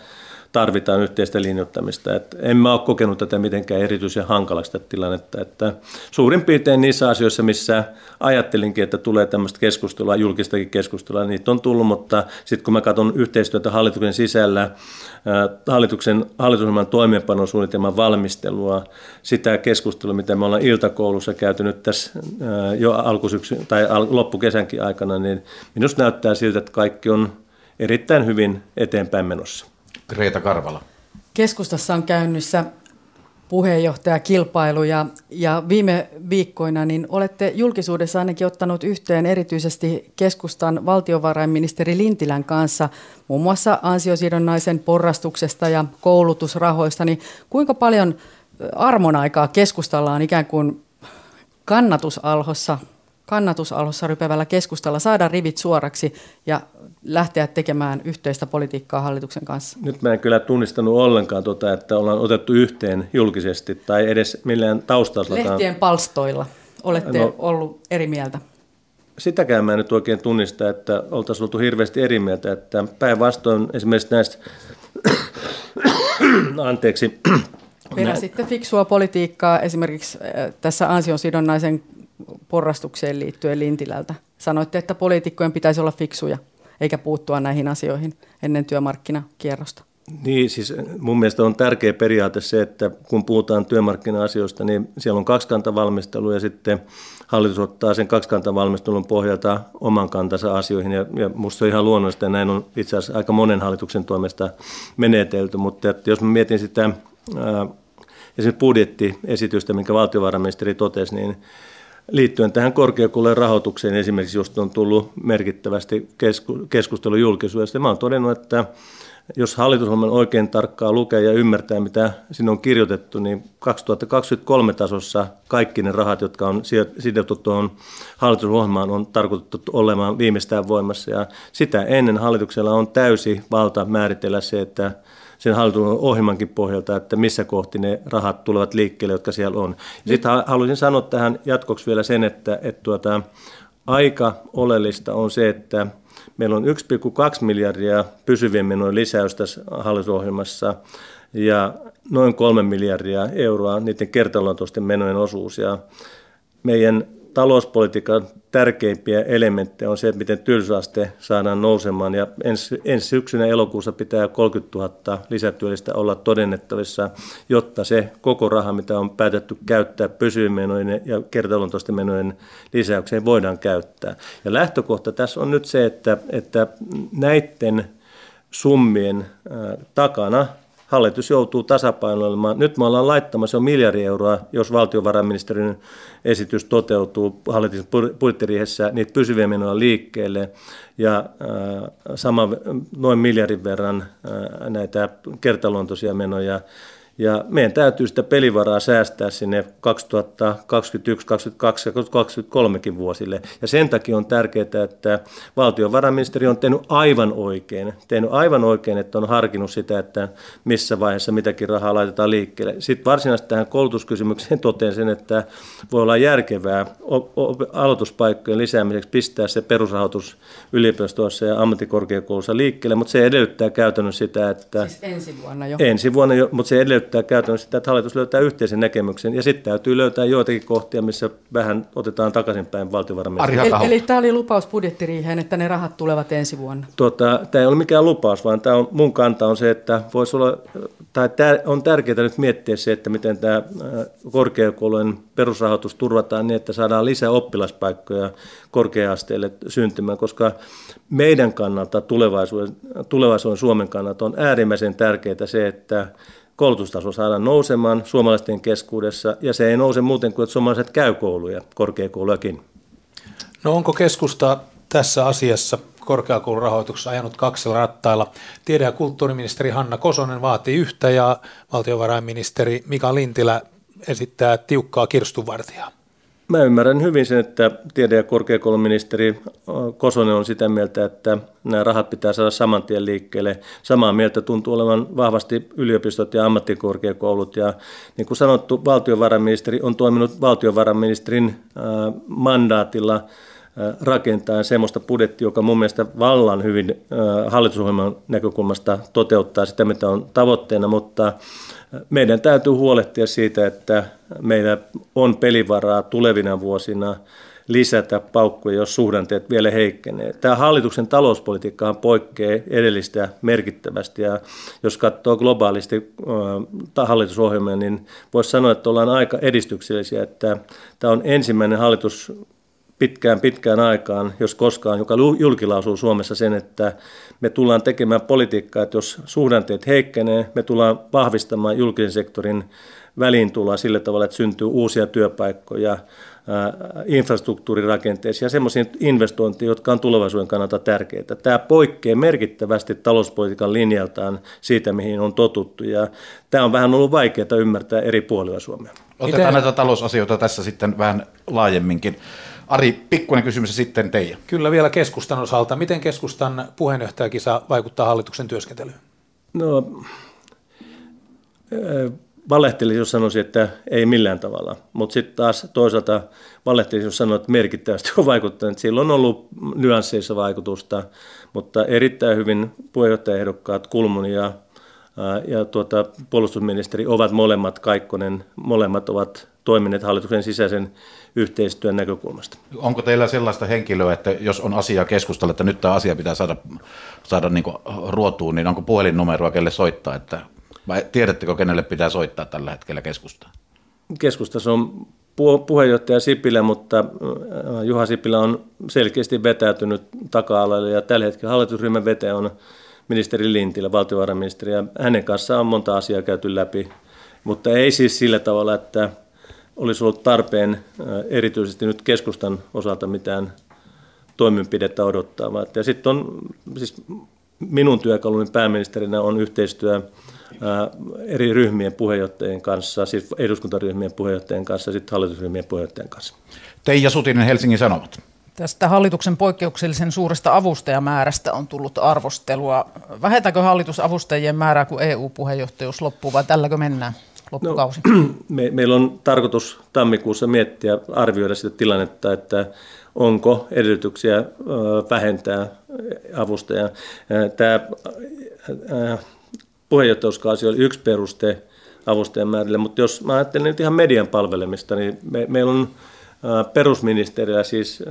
tarvitaan yhteistä linjoittamista. Et en mä ole kokenut tätä mitenkään erityisen hankalaksi tätä tilannetta. Että suurin piirtein niissä asioissa, missä ajattelinkin, että tulee tämmöistä keskustelua, julkistakin keskustelua, niitä on tullut, mutta sitten kun mä katson yhteistyötä hallituksen sisällä, hallituksen, hallitusohjelman toimeenpanosuunnitelman valmistelua, sitä keskustelua, mitä me ollaan iltakoulussa käyty nyt tässä jo alkusyksy tai loppukesänkin aikana, niin minusta näyttää siltä, että kaikki on erittäin hyvin eteenpäin menossa. Greta Karvala. Keskustassa on käynnissä puheenjohtajakilpailu ja, ja viime viikkoina niin olette julkisuudessa ainakin ottanut yhteen erityisesti keskustan valtiovarainministeri Lintilän kanssa muun muassa ansiosidonnaisen porrastuksesta ja koulutusrahoista. Niin kuinka paljon armon aikaa ikään kuin kannatusalhossa kannatusalhossa rypevällä keskustalla saada rivit suoraksi ja lähteä tekemään yhteistä politiikkaa hallituksen kanssa? Nyt mä en kyllä tunnistanut ollenkaan, tuota, että ollaan otettu yhteen julkisesti tai edes millään taustalla. Lehtien palstoilla olette no, ollut eri mieltä. Sitäkään mä en nyt oikein tunnista, että oltaisiin oltu hirveästi eri mieltä, että päinvastoin esimerkiksi näistä, anteeksi, Peräsitte fiksua politiikkaa esimerkiksi äh, tässä ansiosidonnaisen porrastukseen liittyen Lintilältä. Sanoitte, että poliitikkojen pitäisi olla fiksuja eikä puuttua näihin asioihin ennen työmarkkinakierrosta. Niin, siis mun mielestä on tärkeä periaate se, että kun puhutaan työmarkkina-asioista, niin siellä on kaksikantavalmistelu ja sitten hallitus ottaa sen kaksikantavalmistelun pohjalta oman kantansa asioihin ja, ja musta on ihan luonnollista ja näin on itse asiassa aika monen hallituksen toimesta menetelty, mutta että jos mä mietin sitä ää, esimerkiksi budjettiesitystä, minkä valtiovarainministeri totesi, niin liittyen tähän korkeakoulujen rahoitukseen esimerkiksi, josta on tullut merkittävästi keskustelu julkisuudesta. Mä olen todennut, että jos hallitusohjelman oikein tarkkaa lukee ja ymmärtää, mitä siinä on kirjoitettu, niin 2023 tasossa kaikki ne rahat, jotka on sidottu tuohon hallitusohjelmaan, on tarkoitettu olemaan viimeistään voimassa. Ja sitä ennen hallituksella on täysi valta määritellä se, että sen hallituksen ohjelmankin pohjalta, että missä kohti ne rahat tulevat liikkeelle, jotka siellä on. Sitten haluaisin sanoa tähän jatkoksi vielä sen, että, että tuota, aika oleellista on se, että meillä on 1,2 miljardia pysyvien menojen lisäys tässä hallitusohjelmassa ja noin 3 miljardia euroa niiden kertaluontoisten menojen osuus. Ja meidän talouspolitiikan tärkeimpiä elementtejä on se, että miten työllisyysaste saadaan nousemaan. Ja ensi, ensi syksynä elokuussa pitää 30 000 lisätyöllistä olla todennettavissa, jotta se koko raha, mitä on päätetty käyttää pysyvien ja kertaluontoisten menojen lisäykseen, voidaan käyttää. Ja lähtökohta tässä on nyt se, että, että näiden summien takana hallitus joutuu tasapainoilemaan. Nyt me ollaan laittamassa jo miljardi euroa, jos valtiovarainministeriön esitys toteutuu hallituksen budjettiriihessä, niitä pysyviä menoja liikkeelle ja äh, sama noin miljardin verran äh, näitä kertaluontoisia menoja ja meidän täytyy sitä pelivaraa säästää sinne 2021, 2022 ja 2023 vuosille. Ja sen takia on tärkeää, että valtiovarainministeri on tehnyt aivan oikein. Tehnyt aivan oikein, että on harkinnut sitä, että missä vaiheessa mitäkin rahaa laitetaan liikkeelle. Sitten varsinaisesti tähän koulutuskysymykseen totean sen, että voi olla järkevää aloituspaikkojen lisäämiseksi pistää se perusrahoitus yliopistoissa ja ammattikorkeakoulussa liikkeelle, mutta se edellyttää käytännössä sitä, että... Siis ensi vuonna jo. Ensi vuonna jo, mutta se edellyttää edellyttää käytännössä sitä, että hallitus löytää yhteisen näkemyksen ja sitten täytyy löytää joitakin kohtia, missä vähän otetaan takaisinpäin valtiovarainministeriön. Eli, eli tämä oli lupaus budjettiriiheen, että ne rahat tulevat ensi vuonna? Tuota, tämä ei ole mikään lupaus, vaan tämä on, mun kanta on se, että voisi olla, tai tämä on tärkeää nyt miettiä se, että miten tämä korkeakoulujen perusrahoitus turvataan niin, että saadaan lisää oppilaspaikkoja korkea-asteelle syntymään, koska meidän kannalta tulevaisuuden, tulevaisuuden Suomen kannalta on äärimmäisen tärkeää se, että koulutustaso saadaan nousemaan suomalaisten keskuudessa, ja se ei nouse muuten kuin, että suomalaiset käy kouluja, korkeakoulujakin. No onko keskusta tässä asiassa korkeakoulurahoituksessa ajanut kaksilla rattailla. Tiede- ja kulttuuriministeri Hanna Kosonen vaatii yhtä ja valtiovarainministeri Mika Lintilä esittää tiukkaa kirstuvartijaa. Mä ymmärrän hyvin sen, että tiede- ja korkeakouluministeri Kosonen on sitä mieltä, että nämä rahat pitää saada saman tien liikkeelle. Samaa mieltä tuntuu olevan vahvasti yliopistot ja ammattikorkeakoulut. Ja niin kuin sanottu, valtiovarainministeri on toiminut valtiovarainministerin mandaatilla rakentaa semmoista budjettia, joka mun mielestä vallan hyvin hallitusohjelman näkökulmasta toteuttaa sitä, mitä on tavoitteena, mutta meidän täytyy huolehtia siitä, että meillä on pelivaraa tulevina vuosina lisätä paukkuja, jos suhdanteet vielä heikkenee. Tämä hallituksen talouspolitiikkahan poikkeaa edellistä merkittävästi, ja jos katsoo globaalisti äh, hallitusohjelmia, niin voisi sanoa, että ollaan aika edistyksellisiä, että tämä on ensimmäinen hallitus pitkään pitkään aikaan, jos koskaan, joka julkilausuu Suomessa sen, että me tullaan tekemään politiikkaa, että jos suhdanteet heikkenee, me tullaan vahvistamaan julkisen sektorin väliintuloa sillä tavalla, että syntyy uusia työpaikkoja, infrastruktuurirakenteisiin ja semmoisiin investointiin, jotka on tulevaisuuden kannalta tärkeitä. Tämä poikkeaa merkittävästi talouspolitiikan linjaltaan siitä, mihin on totuttu, ja tämä on vähän ollut vaikeaa ymmärtää eri puolilla Suomea. Otetaan Miten? näitä talousasioita tässä sitten vähän laajemminkin. Ari, pikkuinen kysymys sitten teidän. Kyllä vielä keskustan osalta. Miten keskustan puheenjohtajakisa vaikuttaa hallituksen työskentelyyn? No, valehtelisin, jos sanoisin, että ei millään tavalla. Mutta sitten taas toisaalta valehtelisin, jos sanoin, että merkittävästi on vaikuttanut. Silloin on ollut nyansseissa vaikutusta, mutta erittäin hyvin puheenjohtajaehdokkaat Kulmun ja, ja tuota, puolustusministeri ovat molemmat, Kaikkonen, molemmat ovat toimineet hallituksen sisäisen yhteistyön näkökulmasta. Onko teillä sellaista henkilöä, että jos on asia keskustella, että nyt tämä asia pitää saada, saada niin ruotuun, niin onko puhelinnumeroa, kelle soittaa, että vai tiedättekö, kenelle pitää soittaa tällä hetkellä keskustaan? Keskustassa on puheenjohtaja Sipilä, mutta äh, Juha Sipilä on selkeästi vetäytynyt taka-alalle ja tällä hetkellä hallitusryhmän vetäjä on ministeri Lintilä, valtiovarainministeri, ja hänen kanssaan on monta asiaa käyty läpi, mutta ei siis sillä tavalla, että olisi ollut tarpeen äh, erityisesti nyt keskustan osalta mitään toimenpidettä odottaa. Ja sitten on siis minun työkaluni pääministerinä on yhteistyö eri ryhmien puheenjohtajien kanssa, siis eduskuntaryhmien puheenjohtajien kanssa ja sitten hallitusryhmien puheenjohtajien kanssa. Teija Sutinen, Helsingin Sanomat. Tästä hallituksen poikkeuksellisen suuresta avustajamäärästä on tullut arvostelua. Vähentääkö hallitus avustajien määrää, kun EU-puheenjohtajuus loppuu, vai tälläkö mennään loppukausi? No, me, meillä on tarkoitus tammikuussa miettiä, arvioida sitä tilannetta, että onko edellytyksiä vähentää avustajaa. Tämä puheenjohtajuuskausi oli yksi peruste avustajan määrille, mutta jos mä ajattelen nyt ihan median palvelemista, niin me, meillä on perusministeriö, siis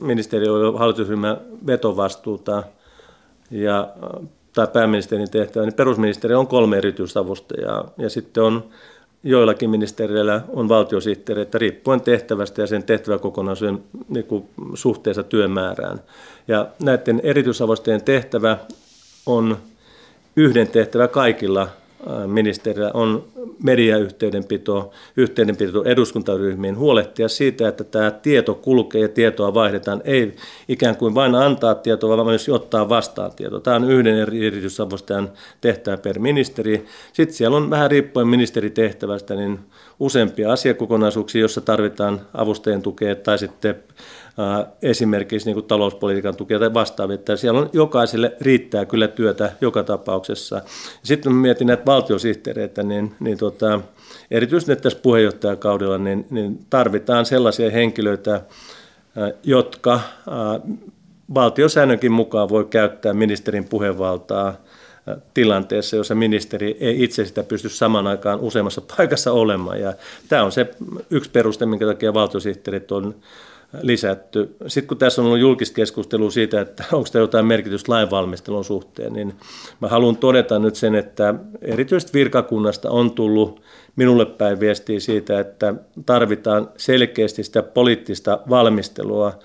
ministeriö on hallitusryhmän vetovastuuta ja, tai pääministerin tehtävä, niin perusministeriö on kolme erityisavustajaa ja sitten on joillakin ministeriöillä on valtiosihteereitä riippuen tehtävästä ja sen tehtäväkokonaisuuden niin kuin suhteessa työmäärään. Ja näiden erityisavustajien tehtävä on yhden tehtävä kaikilla ministerillä on mediayhteydenpito, yhteydenpito eduskuntaryhmiin, huolehtia siitä, että tämä tieto kulkee ja tietoa vaihdetaan, ei ikään kuin vain antaa tietoa, vaan myös ottaa vastaan tietoa. Tämä on yhden erityisavustajan tehtävä per ministeri. Sitten siellä on vähän riippuen ministeritehtävästä, niin useampia asiakokonaisuuksia, joissa tarvitaan avustajien tukea tai sitten esimerkiksi niin kuin talouspolitiikan tukea tai vastaavia. Että siellä on jokaiselle riittää kyllä työtä joka tapauksessa. Sitten mietin näitä valtiosihteereitä, niin, niin tota, erityisesti tässä puheenjohtajakaudella niin, niin tarvitaan sellaisia henkilöitä, jotka valtiosäännönkin mukaan voi käyttää ministerin puhevaltaa tilanteessa, jossa ministeri ei itse sitä pysty saman aikaan useammassa <laughs> paikassa olemaan. Ja tämä on se yksi peruste, minkä takia valtiosihteerit on lisätty. Sitten kun tässä on ollut julkista keskustelua siitä, että <laughs> onko tämä jotain merkitystä lainvalmistelun suhteen, niin mä haluan todeta nyt sen, että erityisesti virkakunnasta on tullut minulle päin viestiä siitä, että tarvitaan selkeästi sitä poliittista valmistelua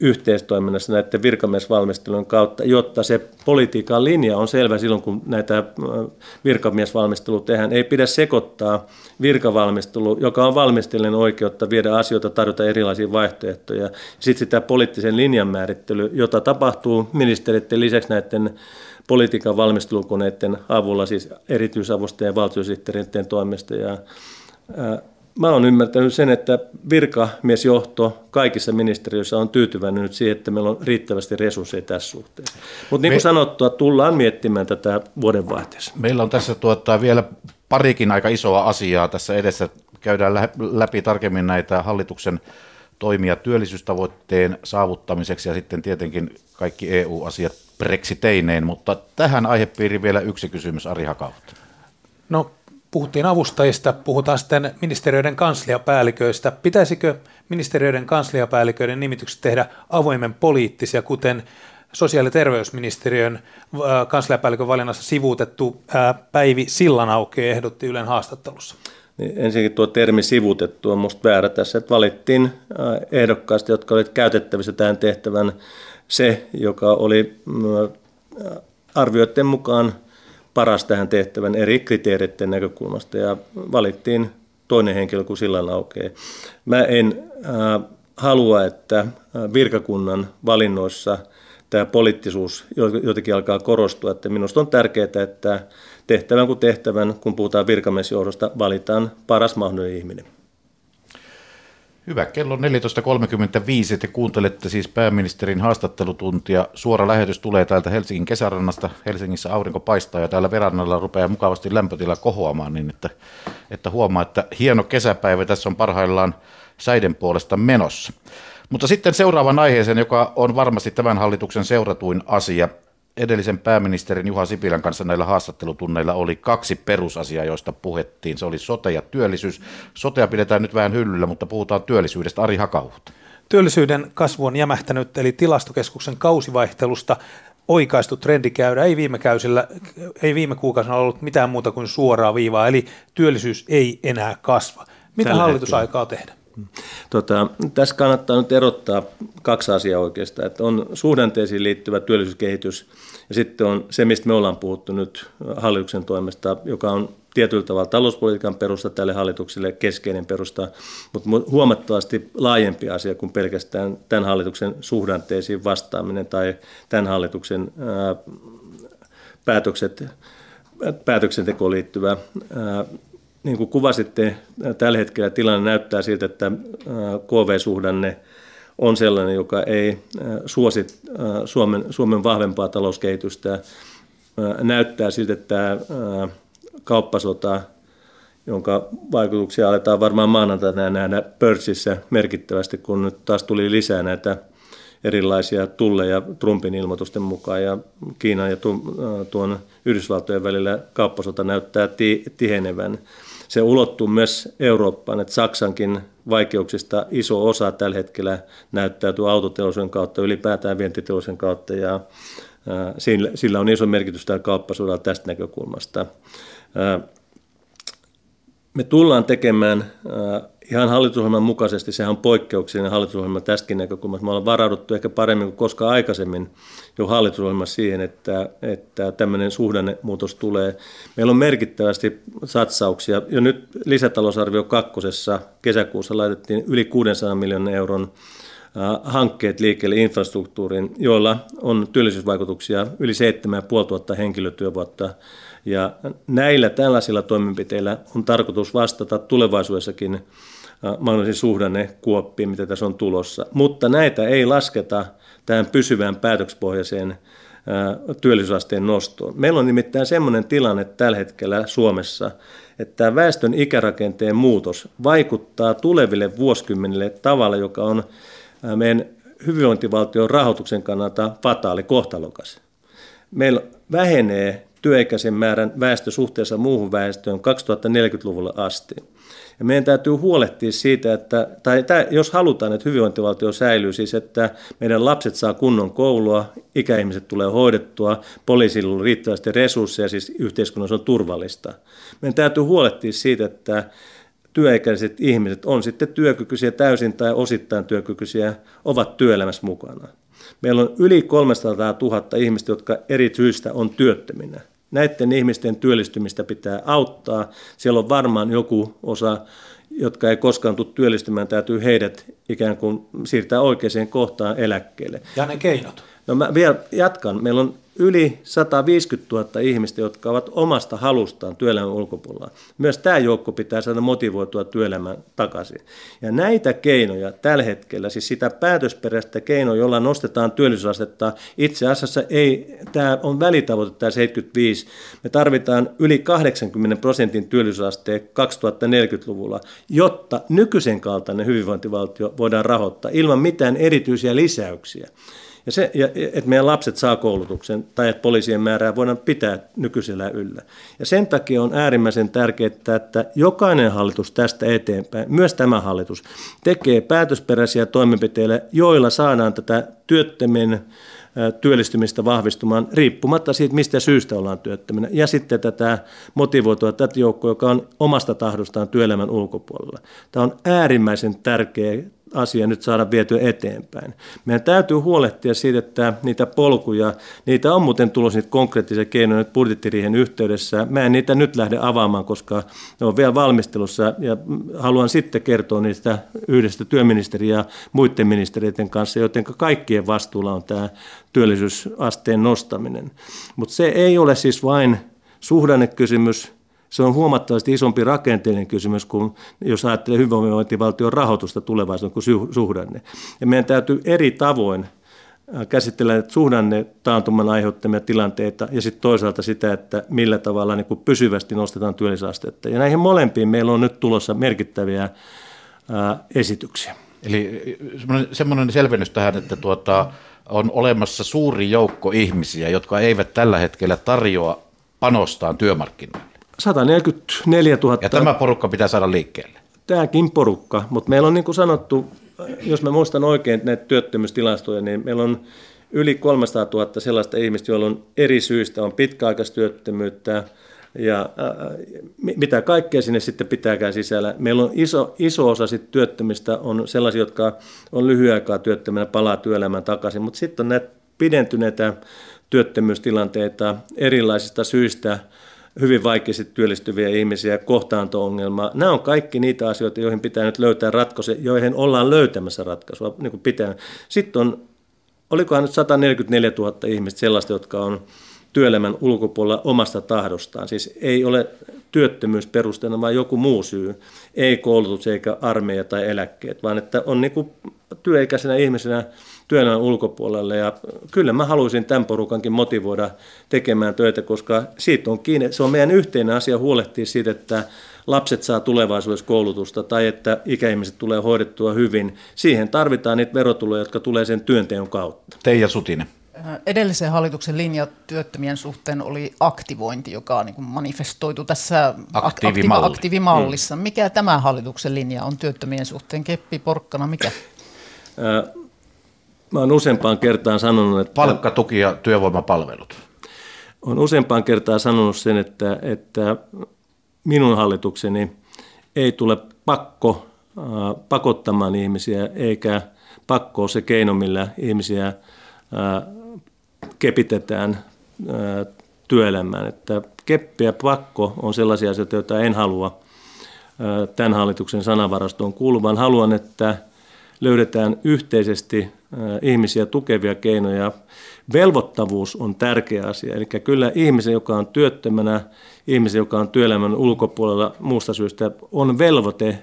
yhteistoiminnassa näiden virkamiesvalmistelujen kautta, jotta se politiikan linja on selvä silloin, kun näitä äh, virkamiesvalmisteluja tehdään. Ei pidä sekoittaa virkavalmistelu, joka on valmistelijan oikeutta viedä asioita, tarjota erilaisia vaihtoehtoja. Sitten sitä poliittisen linjan määrittely, jota tapahtuu ministeriöiden lisäksi näiden politiikan valmistelukoneiden avulla, siis erityisavustajien ja valtiosihteereiden toimesta. Ja, äh, mä oon ymmärtänyt sen, että virkamiesjohto kaikissa ministeriöissä on tyytyväinen nyt siihen, että meillä on riittävästi resursseja tässä suhteessa. Mutta niin kuin Me... sanottua, tullaan miettimään tätä vuodenvaihteessa. Meillä on tässä tuottaa vielä parikin aika isoa asiaa tässä edessä. Käydään läpi tarkemmin näitä hallituksen toimia työllisyystavoitteen saavuttamiseksi ja sitten tietenkin kaikki EU-asiat brexiteineen, mutta tähän aihepiiriin vielä yksi kysymys Ari Hakautta. No puhuttiin avustajista, puhutaan sitten ministeriöiden kansliapäälliköistä. Pitäisikö ministeriöiden kansliapäälliköiden nimitykset tehdä avoimen poliittisia, kuten sosiaali- ja terveysministeriön äh, kansliapäällikön valinnassa sivuutettu äh, Päivi Sillanauke ehdotti Ylen haastattelussa? Niin ensinnäkin tuo termi sivuutettu on minusta väärä tässä, että valittiin äh, ehdokkaista, jotka olivat käytettävissä tähän tehtävän se, joka oli arvioiden mukaan paras tähän tehtävän eri kriteereiden näkökulmasta ja valittiin toinen henkilö kuin sillan aukeaa. Mä en äh, halua, että äh, virkakunnan valinnoissa tämä poliittisuus jotenkin alkaa korostua. Että minusta on tärkeää, että tehtävän kuin tehtävän, kun puhutaan virkamiesjohdosta, valitaan paras mahdollinen ihminen. Hyvä, kello 14.35. Te kuuntelette siis pääministerin haastattelutuntia. Suora lähetys tulee täältä Helsingin kesärannasta. Helsingissä aurinko paistaa ja täällä verannalla rupeaa mukavasti lämpötila kohoamaan, niin että, että huomaa, että hieno kesäpäivä tässä on parhaillaan säiden puolesta menossa. Mutta sitten seuraavan aiheeseen, joka on varmasti tämän hallituksen seuratuin asia, edellisen pääministerin Juha Sipilän kanssa näillä haastattelutunneilla oli kaksi perusasiaa, joista puhettiin. Se oli sote ja työllisyys. Sotea pidetään nyt vähän hyllyllä, mutta puhutaan työllisyydestä. Ari Hakauhut. Työllisyyden kasvu on jämähtänyt, eli tilastokeskuksen kausivaihtelusta oikaistu trendi käydä. Ei viime, käysillä, ei viime kuukausina ollut mitään muuta kuin suoraa viivaa, eli työllisyys ei enää kasva. Mitä Tällä hallitus hetkellä. aikaa tehdä? Tota, tässä kannattaa nyt erottaa kaksi asiaa oikeastaan. Että on suhdanteisiin liittyvä työllisyyskehitys ja sitten on se, mistä me ollaan puhuttu nyt hallituksen toimesta, joka on tietyllä tavalla talouspolitiikan perusta tälle hallitukselle, keskeinen perusta, mutta huomattavasti laajempi asia kuin pelkästään tämän hallituksen suhdanteisiin vastaaminen tai tämän hallituksen ää, päätökset, päätöksentekoon liittyvä. Niin kuin kuvasitte, tällä hetkellä tilanne näyttää siltä, että KV-suhdanne on sellainen, joka ei suosi Suomen, Suomen vahvempaa talouskehitystä. Näyttää siltä, että kauppasota, jonka vaikutuksia aletaan varmaan maanantaina nähdä pörssissä merkittävästi, kun nyt taas tuli lisää näitä erilaisia tulleja Trumpin ilmoitusten mukaan ja Kiinan ja tuon Yhdysvaltojen välillä kauppasota näyttää tihenevän. Se ulottuu myös Eurooppaan, että Saksankin vaikeuksista iso osa tällä hetkellä näyttäytyy autoteollisuuden kautta, ylipäätään vientiteollisuuden kautta ja sillä on iso merkitys tällä kauppasodalla tästä näkökulmasta. Me tullaan tekemään ihan hallitusohjelman mukaisesti, sehän on poikkeuksellinen hallitusohjelma tästäkin näkökulmasta. Me ollaan varauduttu ehkä paremmin kuin koskaan aikaisemmin jo hallitusohjelmassa siihen, että, että tämmöinen suhdannemuutos tulee. Meillä on merkittävästi satsauksia. Jo nyt lisätalousarvio kakkosessa kesäkuussa laitettiin yli 600 miljoonan euron hankkeet liikkeelle infrastruktuuriin, joilla on työllisyysvaikutuksia yli 7500 henkilötyövuotta ja näillä tällaisilla toimenpiteillä on tarkoitus vastata tulevaisuudessakin mahdollisiin suhdannekuoppiin, mitä tässä on tulossa. Mutta näitä ei lasketa tähän pysyvään päätökspohjaiseen työllisyysasteen nostoon. Meillä on nimittäin sellainen tilanne tällä hetkellä Suomessa, että väestön ikärakenteen muutos vaikuttaa tuleville vuosikymmenille tavalla, joka on meidän hyvinvointivaltion rahoituksen kannalta fataali, kohtalokas. Meillä vähenee työikäisen määrän väestö suhteessa muuhun väestöön 2040-luvulle asti. Ja meidän täytyy huolehtia siitä, että, tai tämä, jos halutaan, että hyvinvointivaltio säilyy, siis että meidän lapset saa kunnon koulua, ikäihmiset tulee hoidettua, poliisilla on riittävästi resursseja, siis yhteiskunnassa on turvallista. Meidän täytyy huolehtia siitä, että työikäiset ihmiset, on sitten työkykyisiä täysin tai osittain työkykyisiä, ovat työelämässä mukana. Meillä on yli 300 000 ihmistä, jotka eri syistä on työttöminä. Näiden ihmisten työllistymistä pitää auttaa. Siellä on varmaan joku osa, jotka ei koskaan tule työllistymään, täytyy heidät ikään kuin siirtää oikeaan kohtaan eläkkeelle. Ja ne keinot? No mä vielä jatkan. Meillä on yli 150 000 ihmistä, jotka ovat omasta halustaan työelämän ulkopuolella. Myös tämä joukko pitää saada motivoitua työelämään takaisin. Ja näitä keinoja tällä hetkellä, siis sitä päätösperäistä keinoa, jolla nostetaan työllisyysastetta, itse asiassa ei, tämä on välitavoite tämä 75. Me tarvitaan yli 80 prosentin työllisyysasteen 2040-luvulla, jotta nykyisen kaltainen hyvinvointivaltio voidaan rahoittaa ilman mitään erityisiä lisäyksiä. Ja, se, että meidän lapset saa koulutuksen tai että poliisien määrää voidaan pitää nykyisellä yllä. Ja sen takia on äärimmäisen tärkeää, että jokainen hallitus tästä eteenpäin, myös tämä hallitus, tekee päätösperäisiä toimenpiteitä, joilla saadaan tätä työttömien työllistymistä vahvistumaan riippumatta siitä, mistä syystä ollaan työttömänä. Ja sitten tätä motivoitua tätä joukkoa, joka on omasta tahdostaan työelämän ulkopuolella. Tämä on äärimmäisen tärkeä asia nyt saada vietyä eteenpäin. Meidän täytyy huolehtia siitä, että niitä polkuja, niitä on muuten tulossa niitä konkreettisia keinoja nyt budjettiriihen yhteydessä. Mä en niitä nyt lähde avaamaan, koska ne on vielä valmistelussa ja haluan sitten kertoa niistä yhdestä työministeriä ja muiden ministeriöiden kanssa, joten kaikkien vastuulla on tämä työllisyysasteen nostaminen. Mutta se ei ole siis vain suhdannekysymys, se on huomattavasti isompi rakenteellinen kysymys kuin jos ajattelee hyvinvointivaltion rahoitusta tulevaisuuden kuin suhdanne. Ja meidän täytyy eri tavoin äh, käsitellä suhdanne taantuman aiheuttamia tilanteita ja sitten toisaalta sitä, että millä tavalla niin kuin pysyvästi nostetaan työllisyysastetta. Ja näihin molempiin meillä on nyt tulossa merkittäviä ää, äh, esityksiä. Eli semmoinen selvennys tähän, että tuota, on olemassa suuri joukko ihmisiä, jotka eivät tällä hetkellä tarjoa panostaan työmarkkinoille. 144 000. Ja tämä porukka pitää saada liikkeelle. Tämäkin porukka, mutta meillä on niin kuin sanottu, jos mä muistan oikein näitä työttömyystilastoja, niin meillä on yli 300 000 sellaista ihmistä, joilla on eri syistä on pitkäaikaistyöttömyyttä ja äh, mitä kaikkea sinne sitten pitääkään sisällä. Meillä on iso, iso osa sitten työttömistä on sellaisia, jotka on lyhyen aikaa työttömänä, palaa työelämään takaisin, mutta sitten on näitä pidentyneitä työttömyystilanteita erilaisista syistä – hyvin vaikeasti työllistyviä ihmisiä, kohtaanto-ongelma. Nämä on kaikki niitä asioita, joihin pitää nyt löytää ratkaisu, joihin ollaan löytämässä ratkaisua. Niin kuin pitää. Sitten on, olikohan nyt 144 000 ihmistä sellaista, jotka on työelämän ulkopuolella omasta tahdostaan. Siis ei ole työttömyysperusteena, vaan joku muu syy. Ei koulutus eikä armeija tai eläkkeet, vaan että on niin kuin työikäisenä ihmisenä työelämän ulkopuolelle. Ja kyllä mä haluaisin tämän porukankin motivoida tekemään töitä, koska siitä on kiinni. Se on meidän yhteinen asia huolehtia siitä, että lapset saa tulevaisuudessa koulutusta tai että ikäihmiset tulee hoidettua hyvin. Siihen tarvitaan niitä verotuloja, jotka tulee sen työnteon kautta. Teija Sutinen. Edellisen hallituksen linja työttömien suhteen oli aktivointi, joka niin manifestoitu tässä Aktiivimalli. aktiivimallissa. Mikä tämä hallituksen linja on työttömien suhteen? Keppi, porkkana, mikä? Mä olen useampaan kertaan sanonut, että... Palkkatuki ja työvoimapalvelut. Olen useampaan kertaan sanonut sen, että, että minun hallitukseni ei tule pakko pakottamaan ihmisiä, eikä pakko ole se keino, millä ihmisiä kepitetään työelämään. Että keppi ja pakko on sellaisia asioita, joita en halua tämän hallituksen sanavarastoon kuuluvan. Haluan, että löydetään yhteisesti ihmisiä tukevia keinoja. Velvoittavuus on tärkeä asia. Eli kyllä ihmisen, joka on työttömänä, ihmisen, joka on työelämän ulkopuolella muusta syystä, on velvoite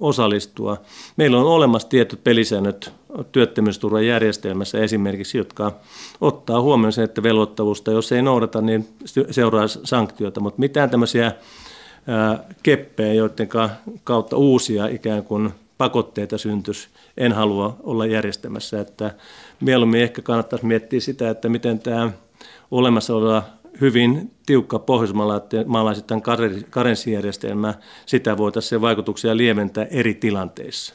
osallistua. Meillä on olemassa tietyt pelisäännöt työttömyysturvajärjestelmässä esimerkiksi, jotka ottaa huomioon sen, että velvoittavuusta, jos ei noudata, niin seuraa sanktiota, mutta mitään tämmöisiä keppejä, joiden kautta uusia ikään kuin pakotteita syntyisi, en halua olla järjestämässä. Että mieluummin ehkä kannattaisi miettiä sitä, että miten tämä olemassa oleva hyvin tiukka pohjoismaalaisittain karenssijärjestelmä, sitä voitaisiin vaikutuksia lieventää eri tilanteissa.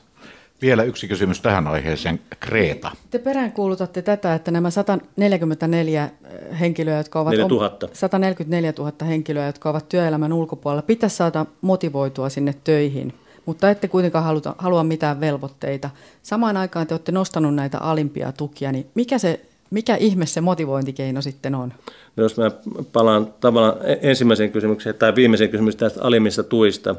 Vielä yksi kysymys tähän aiheeseen, Kreeta. Te peräänkuulutatte tätä, että nämä 144 henkilöä, jotka ovat 4 000. 144 000 henkilöä, jotka ovat työelämän ulkopuolella, pitäisi saada motivoitua sinne töihin, mutta ette kuitenkaan haluta, halua mitään velvoitteita. Samaan aikaan te olette nostanut näitä alimpia tukia, niin mikä se mikä ihme se motivointikeino sitten on? No jos mä palaan tavallaan e- ensimmäiseen kysymykseen tai viimeiseen kysymykseen tästä alimmista tuista.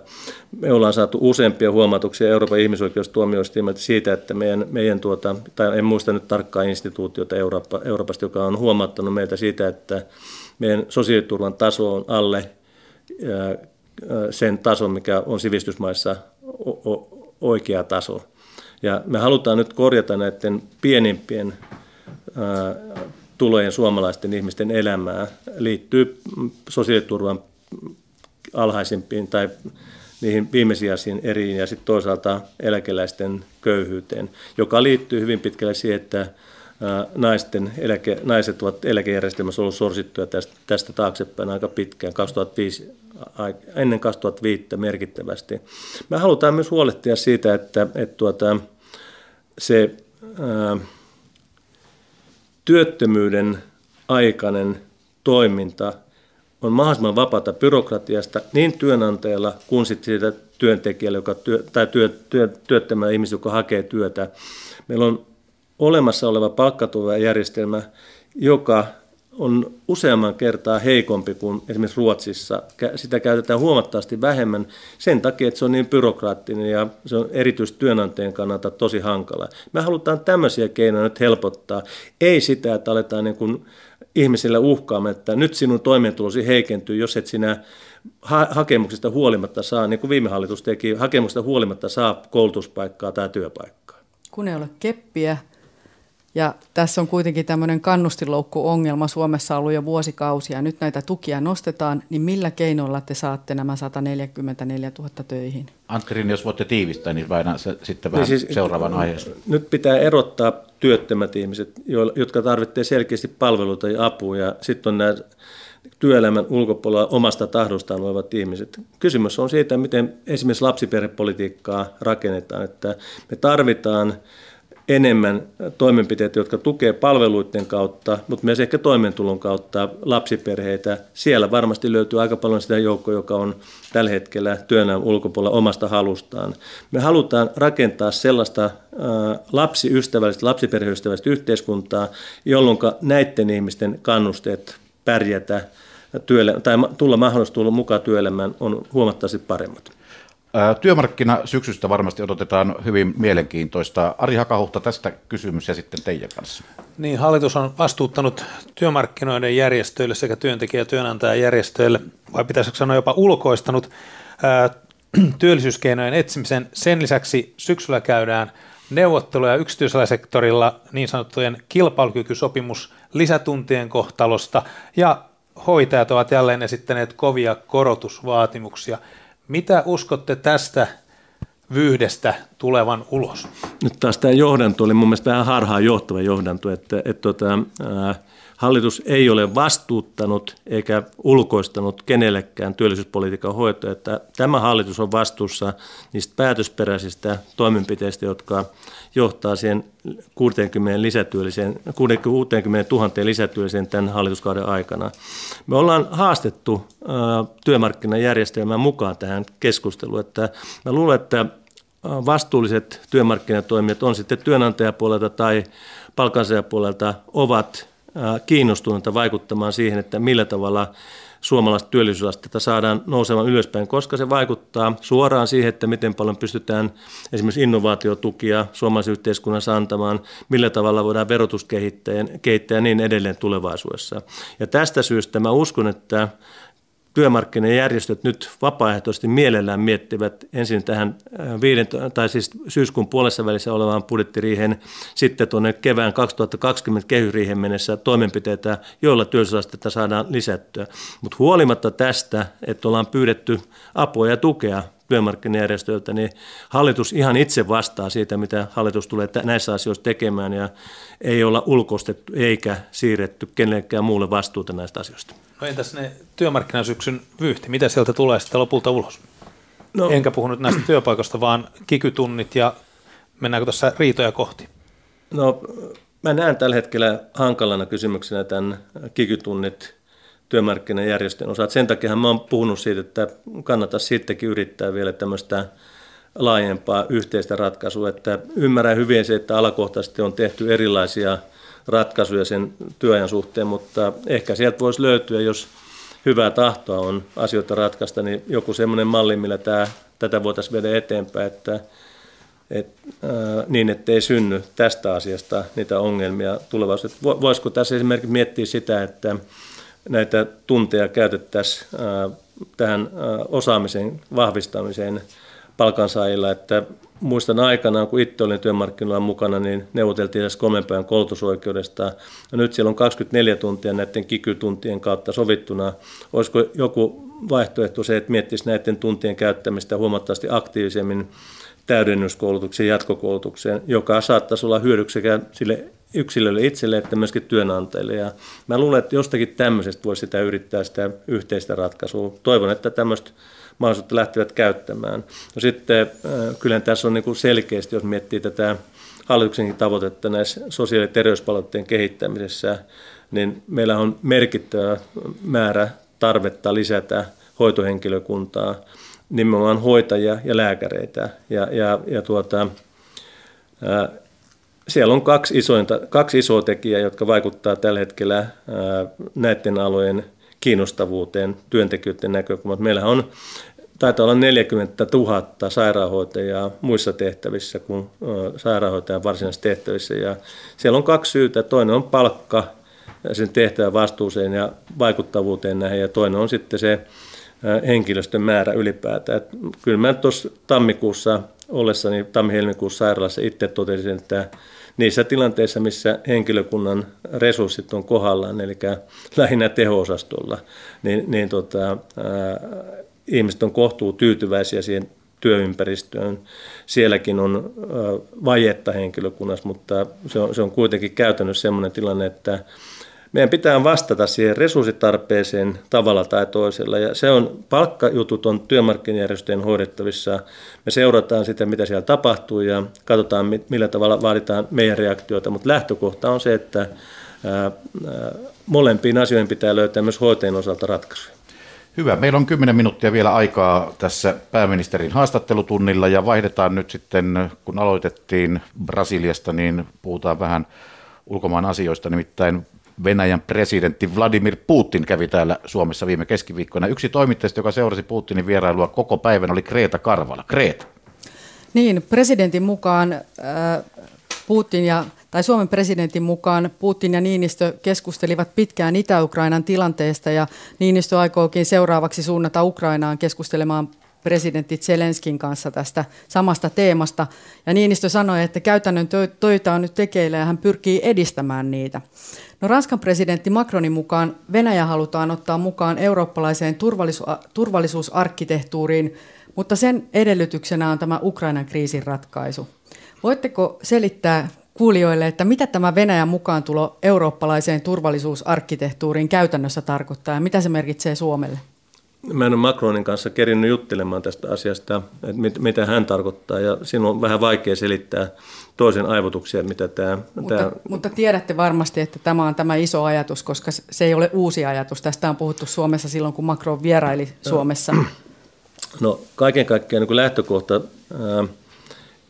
Me ollaan saatu useampia huomautuksia Euroopan ihmisoikeustuomioistuimelta siitä, että meidän, meidän tuota, tai en muista nyt tarkkaa instituutiota Eurooppa, Euroopasta, joka on huomattanut meiltä siitä, että meidän sosiaaliturvan taso on alle sen tason, mikä on sivistysmaissa oikea taso. Ja me halutaan nyt korjata näiden pienimpien tulojen suomalaisten ihmisten elämää liittyy sosiaaliturvan alhaisimpiin tai niihin viimesijaisiin eriin ja sitten toisaalta eläkeläisten köyhyyteen, joka liittyy hyvin pitkälle siihen, että naisten eläke, naiset ovat eläkejärjestelmässä ollut sorsittuja tästä, tästä taaksepäin aika pitkään, 2005, ennen 2005 merkittävästi. Me halutaan myös huolehtia siitä, että, että tuota, se ää, työttömyyden aikainen toiminta on mahdollisimman vapaata byrokratiasta niin työnantajalla kuin sitten siitä työntekijällä joka työ, tai työ, työ, työttömällä ihmisellä, joka hakee työtä. Meillä on olemassa oleva palkkatuvajärjestelmä, joka on useamman kertaa heikompi kuin esimerkiksi Ruotsissa. Sitä käytetään huomattavasti vähemmän sen takia, että se on niin byrokraattinen ja se on erityisesti työnantajan kannalta tosi hankala. Me halutaan tämmöisiä keinoja nyt helpottaa. Ei sitä, että aletaan niin kuin ihmisille uhkaamaan, että nyt sinun toimeentulosi heikentyy, jos et sinä hakemuksista huolimatta saa, niin kuin viime hallitus teki, hakemuksista huolimatta saa koulutuspaikkaa tai työpaikkaa. Kun ei ole keppiä, ja tässä on kuitenkin tämmöinen kannustinloukkuongelma Suomessa ollut jo vuosikausia. Nyt näitä tukia nostetaan, niin millä keinoilla te saatte nämä 144 000 töihin? Antterin, jos voitte tiivistää, niin vähän se, sitten vähän niin siis, seuraavan aiheesta. Nyt pitää erottaa työttömät ihmiset, jotka tarvitsevat selkeästi palveluita ja apua, ja sitten on nämä työelämän ulkopuolella omasta tahdostaan olevat ihmiset. Kysymys on siitä, miten esimerkiksi lapsiperhepolitiikkaa rakennetaan, että me tarvitaan enemmän toimenpiteitä, jotka tukee palveluiden kautta, mutta myös ehkä toimeentulon kautta lapsiperheitä. Siellä varmasti löytyy aika paljon sitä joukkoa, joka on tällä hetkellä työnään ulkopuolella omasta halustaan. Me halutaan rakentaa sellaista lapsiystävällistä, lapsiperheystävällistä yhteiskuntaa, jolloin näiden ihmisten kannusteet pärjätä työlle, tai tulla mahdollista tulla mukaan työelämään on huomattavasti paremmat. Työmarkkina syksystä varmasti odotetaan hyvin mielenkiintoista. Ari Hakahuhta, tästä kysymys ja sitten teidän kanssa. Niin, hallitus on vastuuttanut työmarkkinoiden järjestöille sekä työntekijä- ja työnantajajärjestöille, vai pitäisikö sanoa jopa ulkoistanut <clears throat> työllisyyskeinojen etsimisen. Sen lisäksi syksyllä käydään neuvotteluja yksityisellä sektorilla niin sanottujen kilpailukykysopimus lisätuntien kohtalosta ja hoitajat ovat jälleen esittäneet kovia korotusvaatimuksia. Mitä uskotte tästä vyyhdestä tulevan ulos? Nyt taas tämä johdanto oli mun mielestä vähän harhaan johtava johdanto, että, että että tota, ää, Hallitus ei ole vastuuttanut eikä ulkoistanut kenellekään työllisyyspolitiikan hoitoa. Että tämä hallitus on vastuussa niistä päätösperäisistä toimenpiteistä, jotka johtaa siihen 60 lisätyölliseen, 60 000 lisätyölliseen tämän hallituskauden aikana. Me ollaan haastettu työmarkkinajärjestelmän mukaan tähän keskusteluun. Että mä luulen, että vastuulliset työmarkkinatoimijat on sitten työnantajapuolelta tai palkansaajapuolelta ovat kiinnostuneita vaikuttamaan siihen, että millä tavalla suomalaista työllisyysastetta saadaan nousemaan ylöspäin, koska se vaikuttaa suoraan siihen, että miten paljon pystytään esimerkiksi innovaatiotukia suomalaisen yhteiskunnassa antamaan, millä tavalla voidaan verotus kehittää, kehittää ja niin edelleen tulevaisuudessa. Ja tästä syystä mä uskon, että työmarkkinajärjestöt nyt vapaaehtoisesti mielellään miettivät ensin tähän äh, viiden, tai siis syyskuun puolessa välissä olevaan budjettiriihen, sitten tuonne kevään 2020 kehysriihen mennessä toimenpiteitä, joilla työllisyysastetta saadaan lisättyä. Mutta huolimatta tästä, että ollaan pyydetty apua ja tukea työmarkkinajärjestöiltä, niin hallitus ihan itse vastaa siitä, mitä hallitus tulee näissä asioissa tekemään, ja ei olla ulkoistettu eikä siirretty kenellekään muulle vastuuta näistä asioista. No entäs ne työmarkkinasyksyn vyyhti, mitä sieltä tulee sitten lopulta ulos? No. Enkä puhunut näistä työpaikoista, vaan kikytunnit ja mennäänkö tuossa riitoja kohti? No mä näen tällä hetkellä hankalana kysymyksenä tämän kikytunnit työmarkkinajärjestöjen osalta. Sen takia mä oon puhunut siitä, että kannattaa sittenkin yrittää vielä tämmöistä laajempaa yhteistä ratkaisua. Että ymmärrän hyvin se, että alakohtaisesti on tehty erilaisia – ratkaisuja sen työajan suhteen, mutta ehkä sieltä voisi löytyä, jos hyvää tahtoa on asioita ratkaista, niin joku semmoinen malli, millä tämä, tätä voitaisiin viedä eteenpäin, että et, äh, niin, ettei synny tästä asiasta niitä ongelmia tulevaisuudessa. Voisiko tässä esimerkiksi miettiä sitä, että näitä tunteja käytettäisiin äh, tähän äh, osaamisen vahvistamiseen palkansaajilla, että muistan aikanaan, kun itse olin työmarkkinoilla mukana, niin neuvoteltiin tässä kolmen päivän koulutusoikeudesta. Ja nyt siellä on 24 tuntia näiden kikytuntien kautta sovittuna. Olisiko joku vaihtoehto se, että miettisi näiden tuntien käyttämistä huomattavasti aktiivisemmin täydennyskoulutukseen, jatkokoulutukseen, joka saattaisi olla hyödyksi sekä sille yksilölle itselle että myöskin työnantajille. Ja mä luulen, että jostakin tämmöisestä voisi sitä yrittää sitä yhteistä ratkaisua. Toivon, että tämmöistä mahdollisuutta lähtevät käyttämään. No sitten äh, kyllähän tässä on niin selkeästi, jos miettii tätä hallituksenkin tavoitetta näissä sosiaali- ja terveyspalveluiden kehittämisessä, niin meillä on merkittävä määrä tarvetta lisätä hoitohenkilökuntaa, nimenomaan hoitajia ja lääkäreitä. Ja, ja, ja tuota, ää, äh, siellä on kaksi, isointa, kaksi isoa tekijää, jotka vaikuttaa tällä hetkellä ää, äh, näiden alojen kiinnostavuuteen työntekijöiden näkökulmasta. Meillä on taitaa olla 40 000 sairaanhoitajaa muissa tehtävissä kuin sairaanhoitajan varsinaisissa tehtävissä. Ja siellä on kaksi syytä. Toinen on palkka sen tehtävän vastuuseen ja vaikuttavuuteen näihin, ja toinen on sitten se henkilöstön määrä ylipäätään. Et kyllä mä tuossa tammikuussa ollessani tammi-helmikuussa sairaalassa itse totesin, että niissä tilanteissa, missä henkilökunnan resurssit on kohdallaan, eli lähinnä teho-osastolla, niin, niin tota, ää, ihmiset on kohtuu tyytyväisiä siihen työympäristöön. Sielläkin on vajetta henkilökunnassa, mutta se on, se on kuitenkin käytännössä sellainen tilanne, että meidän pitää vastata siihen resurssitarpeeseen tavalla tai toisella. Ja se on, palkkajutut on työmarkkinajärjestöjen hoidettavissa. Me seurataan sitä, mitä siellä tapahtuu ja katsotaan, millä tavalla vaaditaan meidän reaktioita. Mutta lähtökohta on se, että molempiin asioihin pitää löytää myös hoitajien osalta ratkaisuja. Hyvä. Meillä on 10 minuuttia vielä aikaa tässä pääministerin haastattelutunnilla ja vaihdetaan nyt sitten, kun aloitettiin Brasiliasta, niin puhutaan vähän ulkomaan asioista. Nimittäin Venäjän presidentti Vladimir Putin kävi täällä Suomessa viime keskiviikkona. Yksi toimittajista, joka seurasi Putinin vierailua koko päivän, oli Kreeta Karvala. Kreeta. Niin, presidentin mukaan äh, Putin ja, tai Suomen presidentin mukaan Putin ja Niinistö keskustelivat pitkään Itä-Ukrainan tilanteesta ja Niinistö aikookin seuraavaksi suunnata Ukrainaan keskustelemaan presidentti Zelenskin kanssa tästä samasta teemasta. Ja Niinistö sanoi, että käytännön töitä on nyt tekeillä ja hän pyrkii edistämään niitä. No Ranskan presidentti Macronin mukaan Venäjä halutaan ottaa mukaan eurooppalaiseen turvallisu- turvallisuusarkkitehtuuriin, mutta sen edellytyksenä on tämä Ukrainan kriisin ratkaisu. Voitteko selittää kuulijoille, että mitä tämä Venäjän mukaan tulo eurooppalaiseen turvallisuusarkkitehtuuriin käytännössä tarkoittaa ja mitä se merkitsee Suomelle? Mä en ole Macronin kanssa kerinnyt juttelemaan tästä asiasta, että mit, mitä hän tarkoittaa, ja sinun on vähän vaikea selittää toisen aivotuksia, mitä tämä... Mutta, tämä... mutta tiedätte varmasti, että tämä on tämä iso ajatus, koska se ei ole uusi ajatus. Tästä on puhuttu Suomessa silloin, kun Macron vieraili Suomessa. No kaiken kaikkiaan niin lähtökohta ää,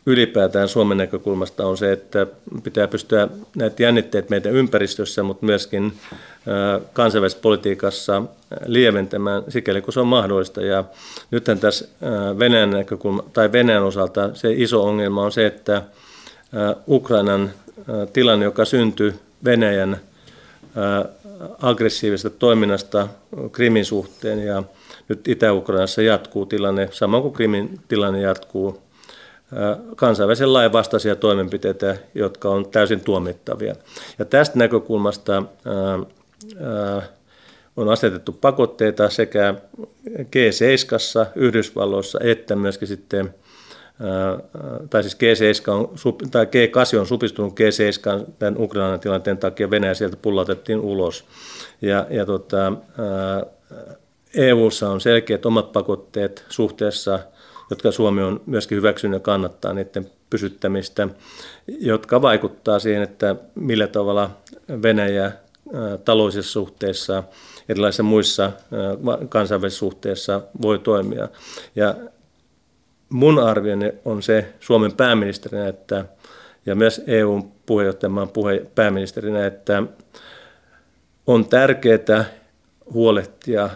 ylipäätään Suomen näkökulmasta on se, että pitää pystyä näitä jännitteet meidän ympäristössä, mutta myöskin kansainvälisessä politiikassa lieventämään sikäli kun se on mahdollista. Ja nythän tässä Venäjän, näkökulma, tai Venäjän osalta se iso ongelma on se, että Ukrainan tilanne, joka syntyi Venäjän aggressiivisesta toiminnasta Krimin suhteen ja nyt Itä-Ukrainassa jatkuu tilanne, sama kuin Krimin tilanne jatkuu, kansainvälisen lain vastaisia toimenpiteitä, jotka on täysin tuomittavia. Ja tästä näkökulmasta on asetettu pakotteita sekä G7 Yhdysvalloissa että myöskin sitten tai siis G7 on, tai G8 on supistunut G7 tämän Ukrainan tilanteen takia Venäjä sieltä pullautettiin ulos. Ja, ja tota, EUssa on selkeät omat pakotteet suhteessa, jotka Suomi on myöskin hyväksynyt ja kannattaa niiden pysyttämistä, jotka vaikuttaa siihen, että millä tavalla Venäjä taloudellisissa suhteissa, erilaisissa muissa kansainvälisissä suhteissa voi toimia. Ja mun arvioni on se Suomen pääministerinä, että, ja myös EUn puheenjohtajamaan puhe, pääministerinä, että on tärkeää huolehtia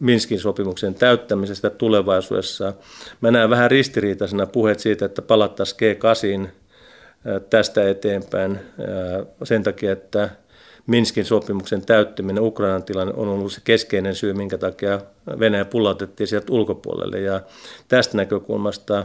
Minskin sopimuksen täyttämisestä tulevaisuudessa. Mä näen vähän ristiriitaisena puheet siitä, että palattaisiin G8 tästä eteenpäin sen takia, että Minskin sopimuksen täyttyminen, Ukrainan tilanne on ollut se keskeinen syy, minkä takia Venäjä pullautettiin sieltä ulkopuolelle. Ja tästä näkökulmasta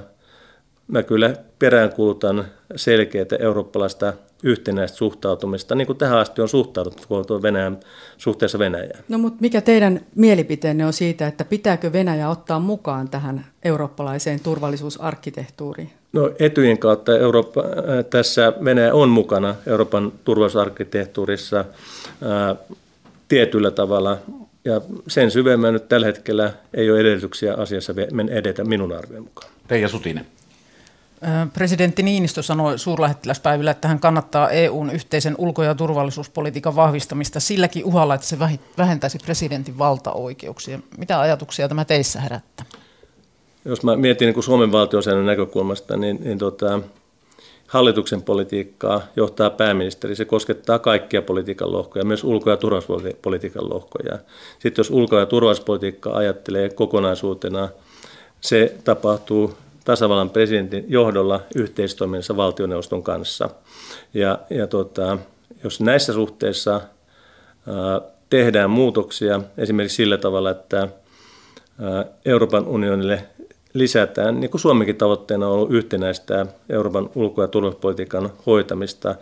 mä kyllä peräänkuulutan selkeää eurooppalaista yhtenäistä suhtautumista, niin kuin tähän asti on suhtauduttu Venäjän, suhteessa Venäjään. No mutta mikä teidän mielipiteenne on siitä, että pitääkö Venäjä ottaa mukaan tähän eurooppalaiseen turvallisuusarkkitehtuuriin? No etyjen kautta Eurooppa, äh, tässä Venäjä on mukana Euroopan turvallisuusarkkitehtuurissa ää, äh, tietyllä tavalla, ja sen syvemmän nyt tällä hetkellä ei ole edellytyksiä asiassa edetä minun arvion mukaan. Teija Sutinen. Presidentti Niinistö sanoi suurlähettiläspäivillä, että hän kannattaa EUn yhteisen ulko- ja turvallisuuspolitiikan vahvistamista silläkin uhalla, että se vähentäisi presidentin valtaoikeuksia. Mitä ajatuksia tämä teissä herättää? Jos mä mietin niin kuin Suomen valtiosäännön näkökulmasta, niin, niin tota, hallituksen politiikkaa johtaa pääministeri. Se koskettaa kaikkia politiikan lohkoja, myös ulko- ja turvallisuuspolitiikan lohkoja. Sitten jos ulko- ja turvallisuuspolitiikkaa ajattelee kokonaisuutena, se tapahtuu tasavallan presidentin johdolla yhteistoiminnassa valtioneuvoston kanssa. Ja, ja tota, jos näissä suhteissa ää, tehdään muutoksia esimerkiksi sillä tavalla, että ää, Euroopan unionille lisätään, niin kuin Suomenkin tavoitteena on ollut yhtenäistää Euroopan ulko- ja turvallisuuspolitiikan hoitamista,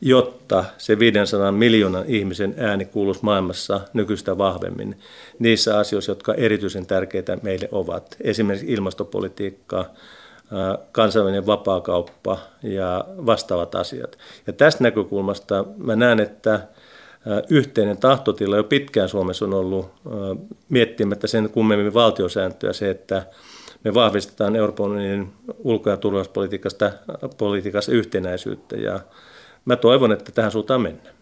jotta se 500 miljoonan ihmisen ääni kuuluisi maailmassa nykyistä vahvemmin niissä asioissa, jotka erityisen tärkeitä meille ovat. Esimerkiksi ilmastopolitiikka, kansainvälinen vapaakauppa ja vastaavat asiat. Ja tästä näkökulmasta mä näen, että yhteinen tahtotila jo pitkään Suomessa on ollut miettimättä sen kummemmin valtiosääntöä se, että me vahvistetaan Euroopan unionin ulko- ja turvallisuuspolitiikassa yhtenäisyyttä ja mä toivon, että tähän suuntaan mennään.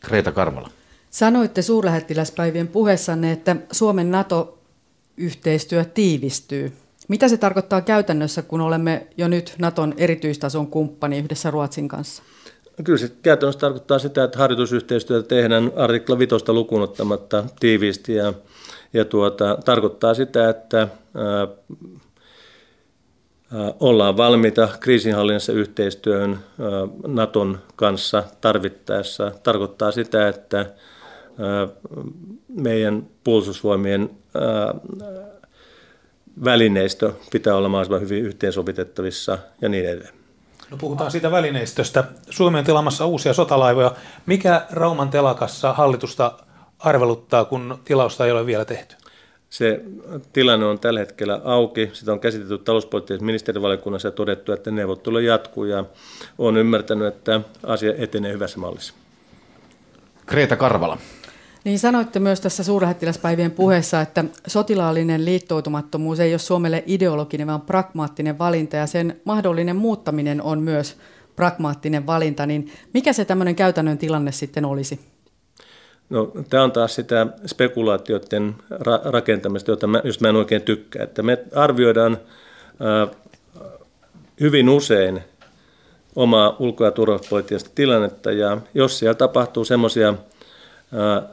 Kreta Karvala. Sanoitte suurlähettiläspäivien puheessanne, että Suomen NATO-yhteistyö tiivistyy. Mitä se tarkoittaa käytännössä, kun olemme jo nyt Naton erityistason kumppani yhdessä Ruotsin kanssa? kyllä se käytännössä tarkoittaa sitä, että harjoitusyhteistyötä tehdään artikla 5 lukuun ottamatta tiiviisti ja, ja tuota, tarkoittaa sitä, että ää, ollaan valmiita kriisinhallinnassa yhteistyöhön Naton kanssa tarvittaessa. Tarkoittaa sitä, että meidän puolustusvoimien välineistö pitää olla mahdollisimman hyvin yhteensovitettavissa ja niin edelleen. No puhutaan siitä välineistöstä. Suomi on tilaamassa uusia sotalaivoja. Mikä Rauman telakassa hallitusta arveluttaa, kun tilausta ei ole vielä tehty? Se tilanne on tällä hetkellä auki. Sitä on käsitelty talouspoliittisessa ministerivaliokunnassa ja todettu, että neuvottelu jatkuu ja on ymmärtänyt, että asia etenee hyvässä mallissa. Kreta Karvala. Niin sanoitte myös tässä suurlähettiläspäivien puheessa, että sotilaallinen liittoutumattomuus ei ole Suomelle ideologinen, vaan pragmaattinen valinta ja sen mahdollinen muuttaminen on myös pragmaattinen valinta. Niin mikä se tämmöinen käytännön tilanne sitten olisi? No, tämä on taas sitä spekulaatioiden ra- rakentamista, jota mä, just mä en oikein tykkää. Että me arvioidaan äh, hyvin usein omaa ulko- ja turvallisuuspoliittista tilannetta, ja jos siellä tapahtuu semmoisia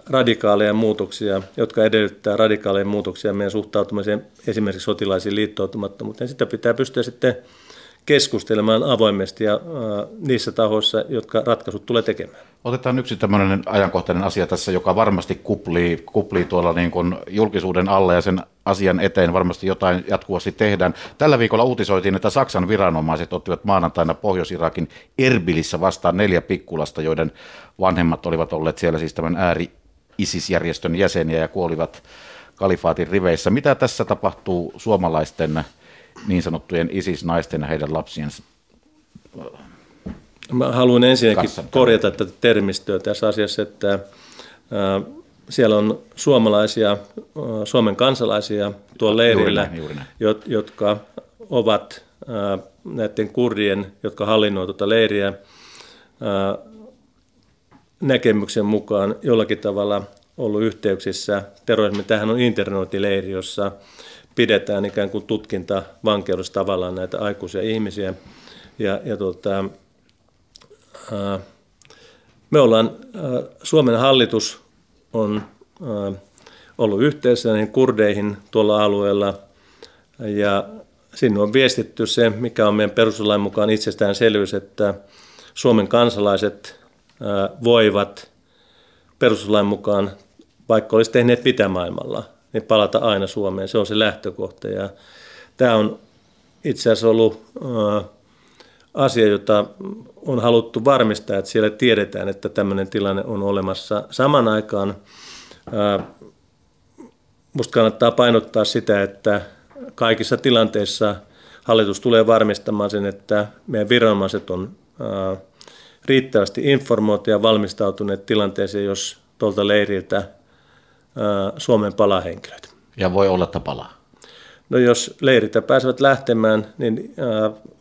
radikaaleja muutoksia, jotka edellyttää radikaaleja muutoksia meidän suhtautumiseen esimerkiksi sotilaisiin liittoutumattomuuteen. Sitä pitää pystyä sitten keskustelemaan avoimesti ja niissä tahoissa, jotka ratkaisut tulee tekemään. Otetaan yksi tämmöinen ajankohtainen asia tässä, joka varmasti kuplii, kuplii tuolla niin kuin julkisuuden alle ja sen asian eteen varmasti jotain jatkuvasti tehdään. Tällä viikolla uutisoitiin, että Saksan viranomaiset ottivat maanantaina Pohjois-Irakin Erbilissä vastaan neljä pikkulasta, joiden vanhemmat olivat olleet siellä siis tämän ääri ISIS-järjestön jäseniä ja kuolivat kalifaatin riveissä. Mitä tässä tapahtuu suomalaisten niin sanottujen ISIS-naisten ja heidän lapsiensa Mä haluan ensinnäkin Kassan. korjata tätä termistöä tässä asiassa, että siellä on suomalaisia, Suomen kansalaisia tuolla leirillä, juuri näin, juuri näin. jotka ovat näiden kurdien, jotka hallinnoivat tuota leiriä, näkemyksen mukaan jollakin tavalla ollut yhteyksissä terrorismi. Tähän on internointileiri, jossa pidetään ikään kuin tutkinta vankeudessa tavallaan näitä aikuisia ihmisiä. Ja, ja tuota, me ollaan, Suomen hallitus on ollut yhteydessä niin kurdeihin tuolla alueella ja sinne on viestitty se, mikä on meidän perustuslain mukaan itsestäänselvyys, että Suomen kansalaiset voivat perustuslain mukaan, vaikka olisi tehneet mitä maailmalla, niin palata aina Suomeen. Se on se lähtökohta ja tämä on itse asiassa ollut asia, jota on haluttu varmistaa, että siellä tiedetään, että tämmöinen tilanne on olemassa. Saman aikaan minusta kannattaa painottaa sitä, että kaikissa tilanteissa hallitus tulee varmistamaan sen, että meidän viranomaiset on riittävästi informoituja ja valmistautuneet tilanteeseen, jos tuolta leiriltä Suomen palaa henkilöt. Ja voi olla, että palaa. No jos leiriltä pääsevät lähtemään, niin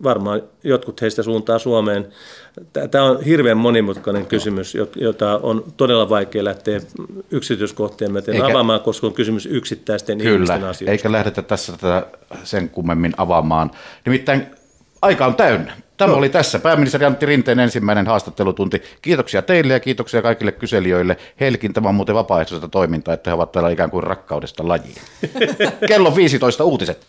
varmaan jotkut heistä suuntaa Suomeen. Tämä on hirveän monimutkainen kysymys, jota on todella vaikea lähteä yksityiskohtien myöten eikä, avaamaan, koska on kysymys yksittäisten kyllä, ihmisten asioista. eikä lähdetä tässä tätä sen kummemmin avaamaan. Nimittäin aika on täynnä. Tämä no. oli tässä pääministeri Antti Rinteen ensimmäinen haastattelutunti. Kiitoksia teille ja kiitoksia kaikille kyselijöille. Heillekin tämä on muuten vapaaehtoista toimintaa, että he ovat täällä ikään kuin rakkaudesta lajiin. <laughs> Kello 15 uutiset.